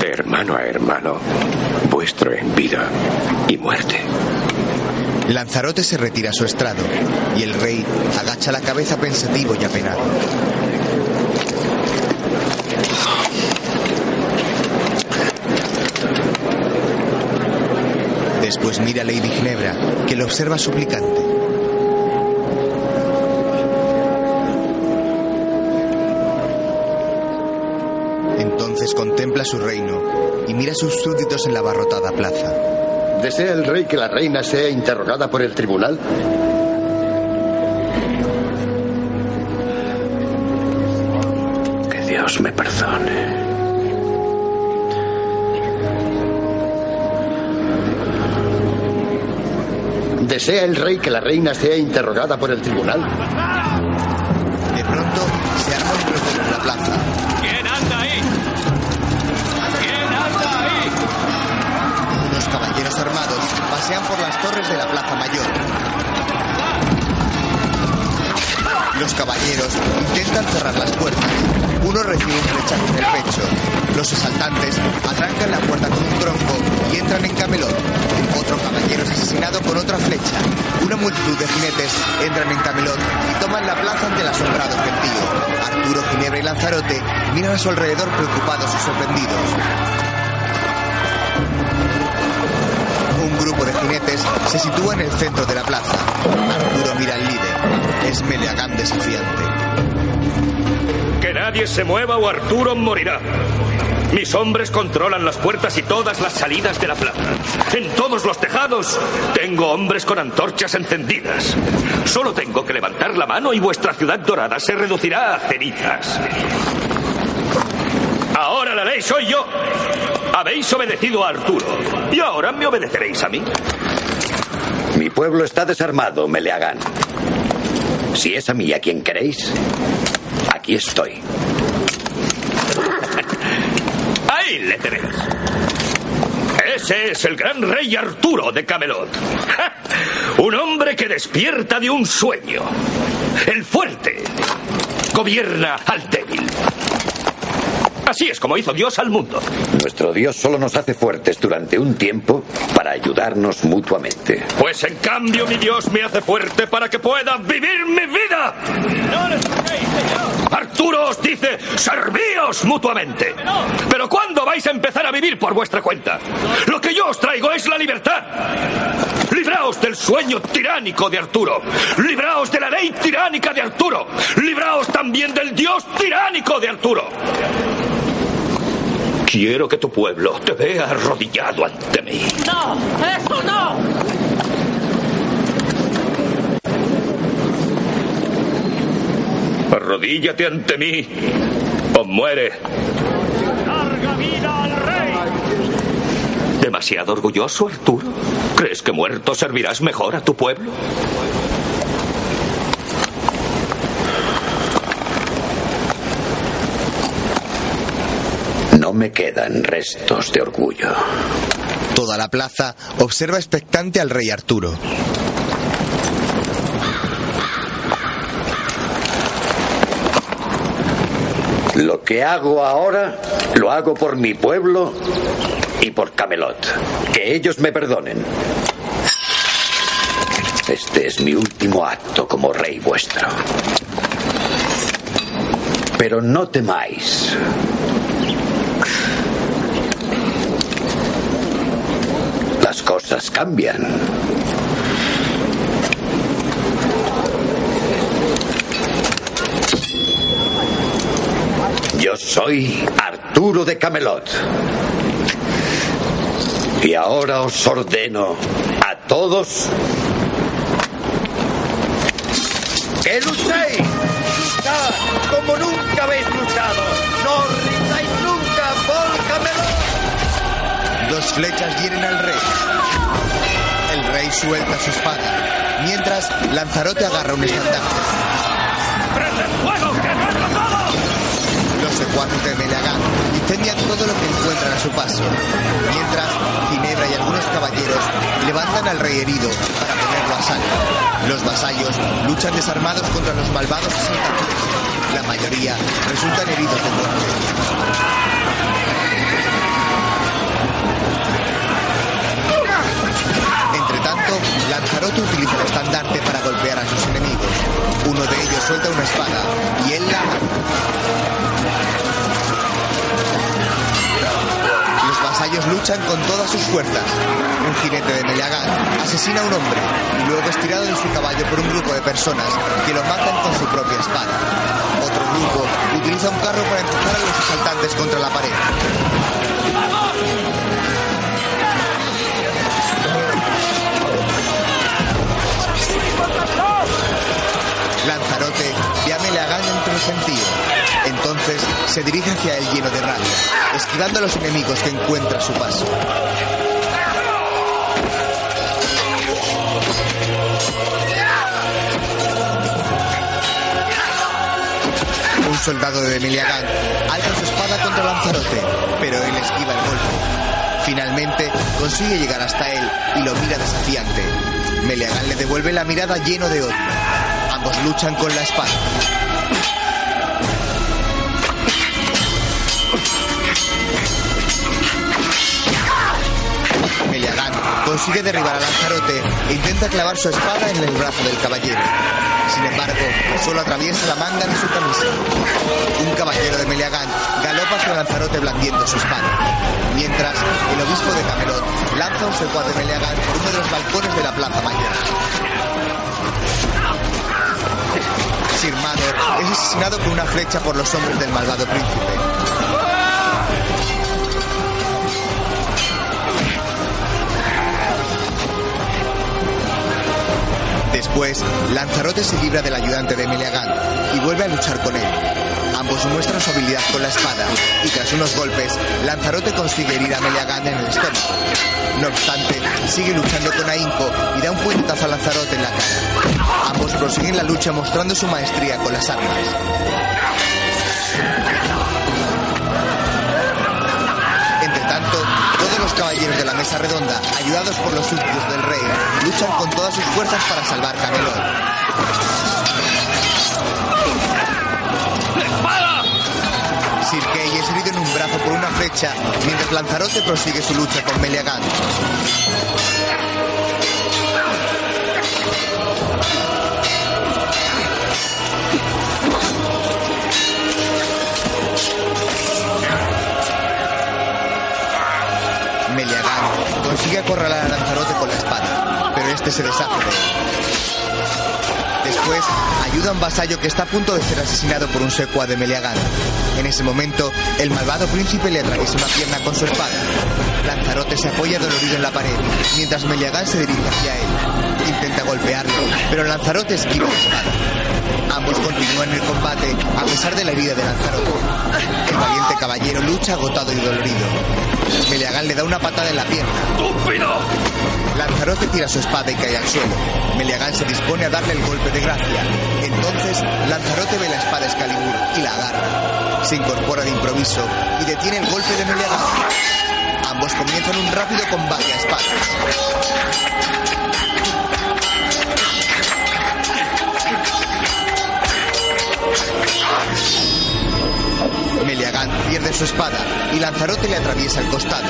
De hermano vuestro en vida y muerte. Lanzarote se retira a su estrado y el rey agacha la cabeza pensativo y apenado. Después mira a Lady Ginebra, que lo observa suplicante. Entonces contempla su reino y mira a sus súbditos en la abarrotada plaza. ¿Desea el rey que la reina sea interrogada por el tribunal? Que Dios me perdone. ¿Desea el rey que la reina sea interrogada por el tribunal? Pasean por las torres de la plaza mayor. Los caballeros intentan cerrar las puertas. Uno recibe un flechazo en el pecho. Los asaltantes atrancan la puerta con un tronco y entran en Camelot. Otro caballero es asesinado con otra flecha. Una multitud de jinetes entran en Camelot y toman la plaza ante el asombrado gentío. Arturo, Ginebra y Lanzarote miran a su alrededor preocupados y sorprendidos. Se sitúa en el centro de la plaza. Arturo mira al líder. Es Meleagán desafiante. Que nadie se mueva o Arturo morirá. Mis hombres controlan las puertas y todas las salidas de la plaza. En todos los tejados tengo hombres con antorchas encendidas. Solo tengo que levantar la mano y vuestra ciudad dorada se reducirá a cenizas. Ahora la ley soy yo. Habéis obedecido a Arturo y ahora me obedeceréis a mí. Pueblo está desarmado, Meleagán. Si es a mí a quien queréis, aquí estoy. Ahí le tenéis. Ese es el gran rey Arturo de Camelot. Un hombre que despierta de un sueño. El fuerte gobierna al. Así es como hizo Dios al mundo. Nuestro Dios solo nos hace fuertes durante un tiempo para ayudarnos mutuamente. Pues en cambio mi Dios me hace fuerte para que pueda vivir mi vida. Arturo os dice, servíos mutuamente. Pero ¿cuándo vais a empezar a vivir por vuestra cuenta? Lo que yo os traigo es la libertad. Libraos del sueño tiránico de Arturo. Libraos de la ley tiránica de Arturo. Libraos también del Dios tiránico de Arturo. Quiero que tu pueblo te vea arrodillado ante mí. ¡No! ¡Eso no! Arrodíllate ante mí o muere. ¡Larga vida al rey! ¿Demasiado orgulloso, Arturo? ¿Crees que muerto servirás mejor a tu pueblo? No me quedan restos de orgullo. Toda la plaza observa expectante al rey Arturo. Lo que hago ahora lo hago por mi pueblo y por Camelot. Que ellos me perdonen. Este es mi último acto como rey vuestro. Pero no temáis. Las cambian. Yo soy Arturo de Camelot. Y ahora os ordeno a todos que luchéis. Luchad como nunca habéis luchado. Dos flechas hieren al rey. El rey suelta su espada, mientras Lanzarote agarra un estandarte. Los secuaces de Meleagán incendian todo lo que encuentran a su paso, mientras Ginebra y algunos caballeros levantan al rey herido para ponerlo a salvo. Los vasallos luchan desarmados contra los malvados asaltantes. La mayoría resultan heridos de muerte. Lanzarote utiliza el estandarte para golpear a sus enemigos. Uno de ellos suelta una espada y él la Los vasallos luchan con todas sus fuerzas. Un jinete de Meleagán asesina a un hombre y luego es tirado de su caballo por un grupo de personas que lo matan con su propia espada. Otro grupo utiliza un carro para empujar a los asaltantes contra la pared. Sentido. Entonces se dirige hacia él lleno de rabia, esquivando a los enemigos que encuentra a su paso. Un soldado de Meliagán alza su espada contra Lanzarote, pero él esquiva el golpe. Finalmente consigue llegar hasta él y lo mira desafiante. Meleagán le devuelve la mirada lleno de odio. Ambos luchan con la espada. Consigue derribar a Lanzarote e intenta clavar su espada en el brazo del caballero. Sin embargo, solo atraviesa la manga de su camisa. Un caballero de Meleagán galopa hacia Lanzarote blandiendo su espada. Mientras, el obispo de Camelot lanza un secuaz de Meleagán por uno de los balcones de la plaza mayor. Sir Manor es asesinado con una flecha por los hombres del malvado príncipe. Después, Lanzarote se libra del ayudante de Meleagán y vuelve a luchar con él. Ambos muestran su habilidad con la espada y tras unos golpes, Lanzarote consigue herir a Meleagán en el estómago. No obstante, sigue luchando con ahínco y da un puñetazo a Lanzarote en la cara. Ambos prosiguen la lucha mostrando su maestría con las armas. Caballeros de la mesa redonda, ayudados por los súbditos del rey, luchan con todas sus fuerzas para salvar Camelot. Sir Kay es herido en un brazo por una flecha, mientras Lanzarote prosigue su lucha con Meliagán. Acorralar a Lanzarote con la espada, pero este se deshace de. Después, ayuda a un vasallo que está a punto de ser asesinado por un secua de Meliagán. En ese momento, el malvado príncipe le atraviesa una pierna con su espada. Lanzarote se apoya dolorido en la pared, mientras Meliagán se dirige hacia él. Intenta golpearlo, pero Lanzarote esquiva la espada. Ambos continúan el combate a pesar de la herida de Lanzarote. El valiente caballero lucha agotado y dolorido. Meliagán le da una patada en la pierna. ¡Estúpido! Lanzarote tira su espada y cae al suelo. Meliagán se dispone a darle el golpe de gracia. Entonces, Lanzarote ve la espada Excalibur y la agarra. Se incorpora de improviso y detiene el golpe de Meliagán. Ambos comienzan un rápido combate a espadas. Meliagán pierde su espada y Lanzarote le atraviesa el costado.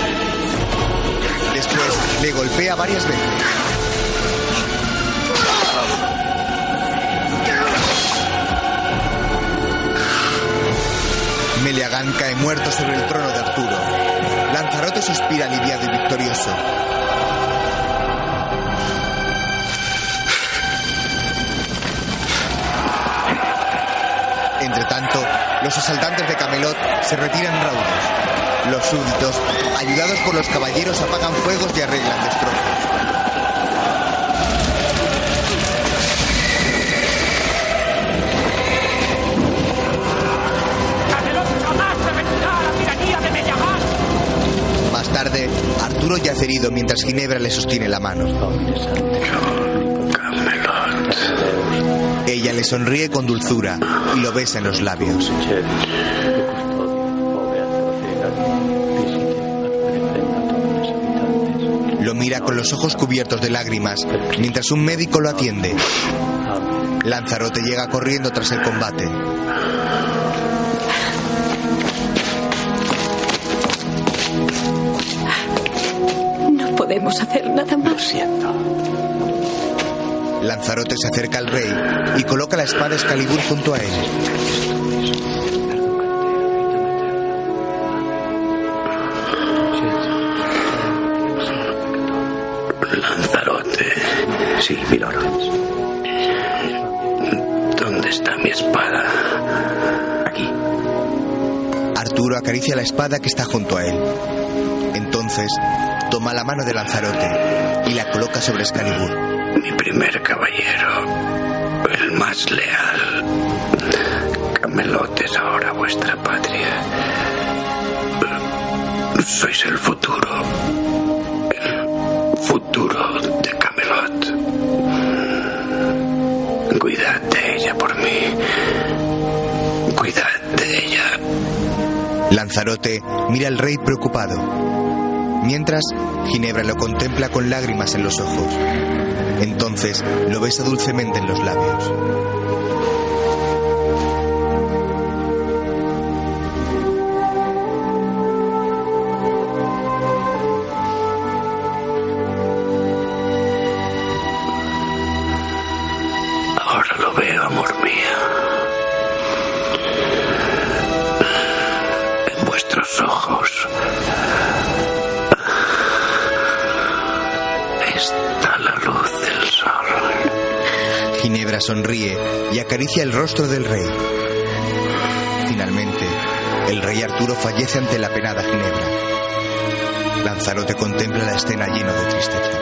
Después le golpea varias veces. Meliagán cae muerto sobre el trono de Arturo. Lanzarote suspira aliviado y victorioso. Los asaltantes de Camelot se retiran raudos. Los súbditos, ayudados por los caballeros, apagan fuegos y arreglan destrozos. ¡Camelot jamás repetirá la tiranía de Meliagán! Más tarde, Arturo yace herido mientras Ginebra le sostiene la mano. Ella le sonríe con dulzura y lo besa en los labios. Lo mira con los ojos cubiertos de lágrimas mientras un médico lo atiende. Lanzarote llega corriendo tras el combate. No podemos hacer nada más. Lanzarote se acerca al rey y coloca la espada Excalibur junto a él. Lanzarote. Sí, milord. ¿Dónde está mi espada? Aquí. Arturo acaricia la espada que está junto a él. Entonces, toma la mano de Lanzarote y la coloca sobre Excalibur. Mi primer caballero. El más leal. Camelot es ahora vuestra patria. Sois el futuro. El futuro de Camelot. Cuidad de ella por mí. Cuidad de ella. Lanzarote mira al rey preocupado. Mientras, Ginebra lo contempla con lágrimas en los ojos. Entonces lo besa dulcemente en los labios. Sonríe y acaricia el rostro del rey. Finalmente, el rey Arturo fallece ante la penada Ginebra. Lanzarote contempla la escena lleno de tristeza.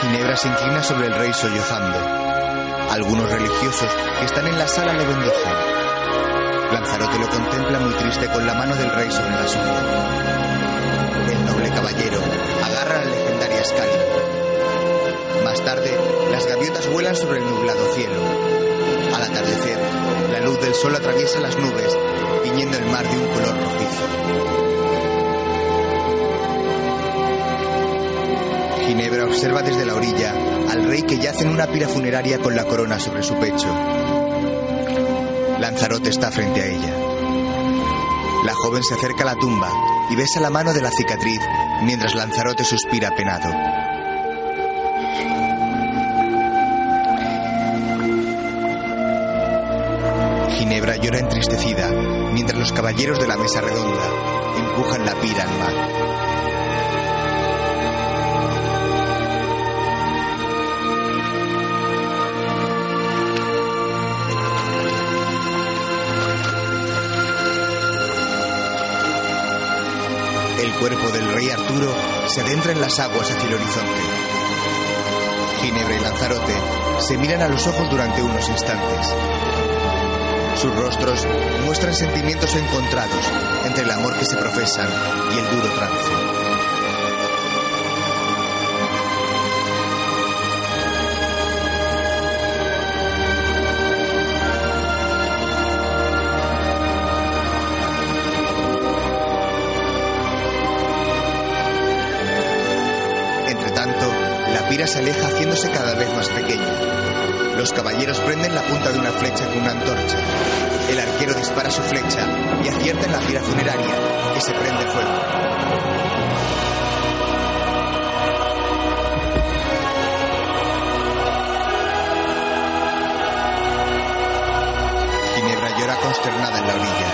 Ginebra se inclina sobre el rey sollozando. Algunos religiosos que están en la sala lo bendicen. Lanzarote lo contempla muy triste con la mano del rey sobre la suya. El noble caballero agarra la legendaria Excalibur. Más tarde, las gaviotas vuelan sobre el nublado cielo. Al atardecer, la luz del sol atraviesa las nubes, tiñendo el mar de un color rojizo. Ginebra observa desde la orilla al rey que yace en una pira funeraria con la corona sobre su pecho. Lanzarote está frente a ella. La joven se acerca a la tumba y besa la mano de la cicatriz mientras Lanzarote suspira penado. Ginebra llora entristecida mientras los caballeros de la mesa redonda empujan la pira al mar. Cuerpo del rey Arturo se adentra en las aguas hacia el horizonte. Ginebra y Lanzarote se miran a los ojos durante unos instantes. Sus rostros muestran sentimientos encontrados entre el amor que se profesan y el duro trance. Se aleja haciéndose cada vez más pequeña. Los caballeros prenden la punta de una flecha con una antorcha. El arquero dispara su flecha y acierta en la pira funeraria, que se prende fuego. Ginebra llora consternada en la orilla.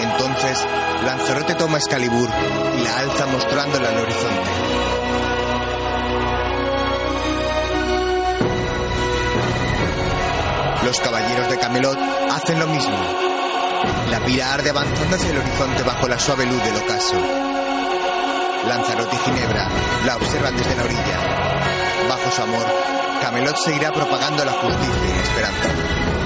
Entonces, Lanzarote toma Excalibur y la alza mostrándola al horizonte. De Camelot hacen lo mismo. La pira arde avanzando hacia el horizonte bajo la suave luz del ocaso. Lanzarote y Ginebra la observan desde la orilla. Bajo su amor, Camelot seguirá propagando la justicia y la esperanza.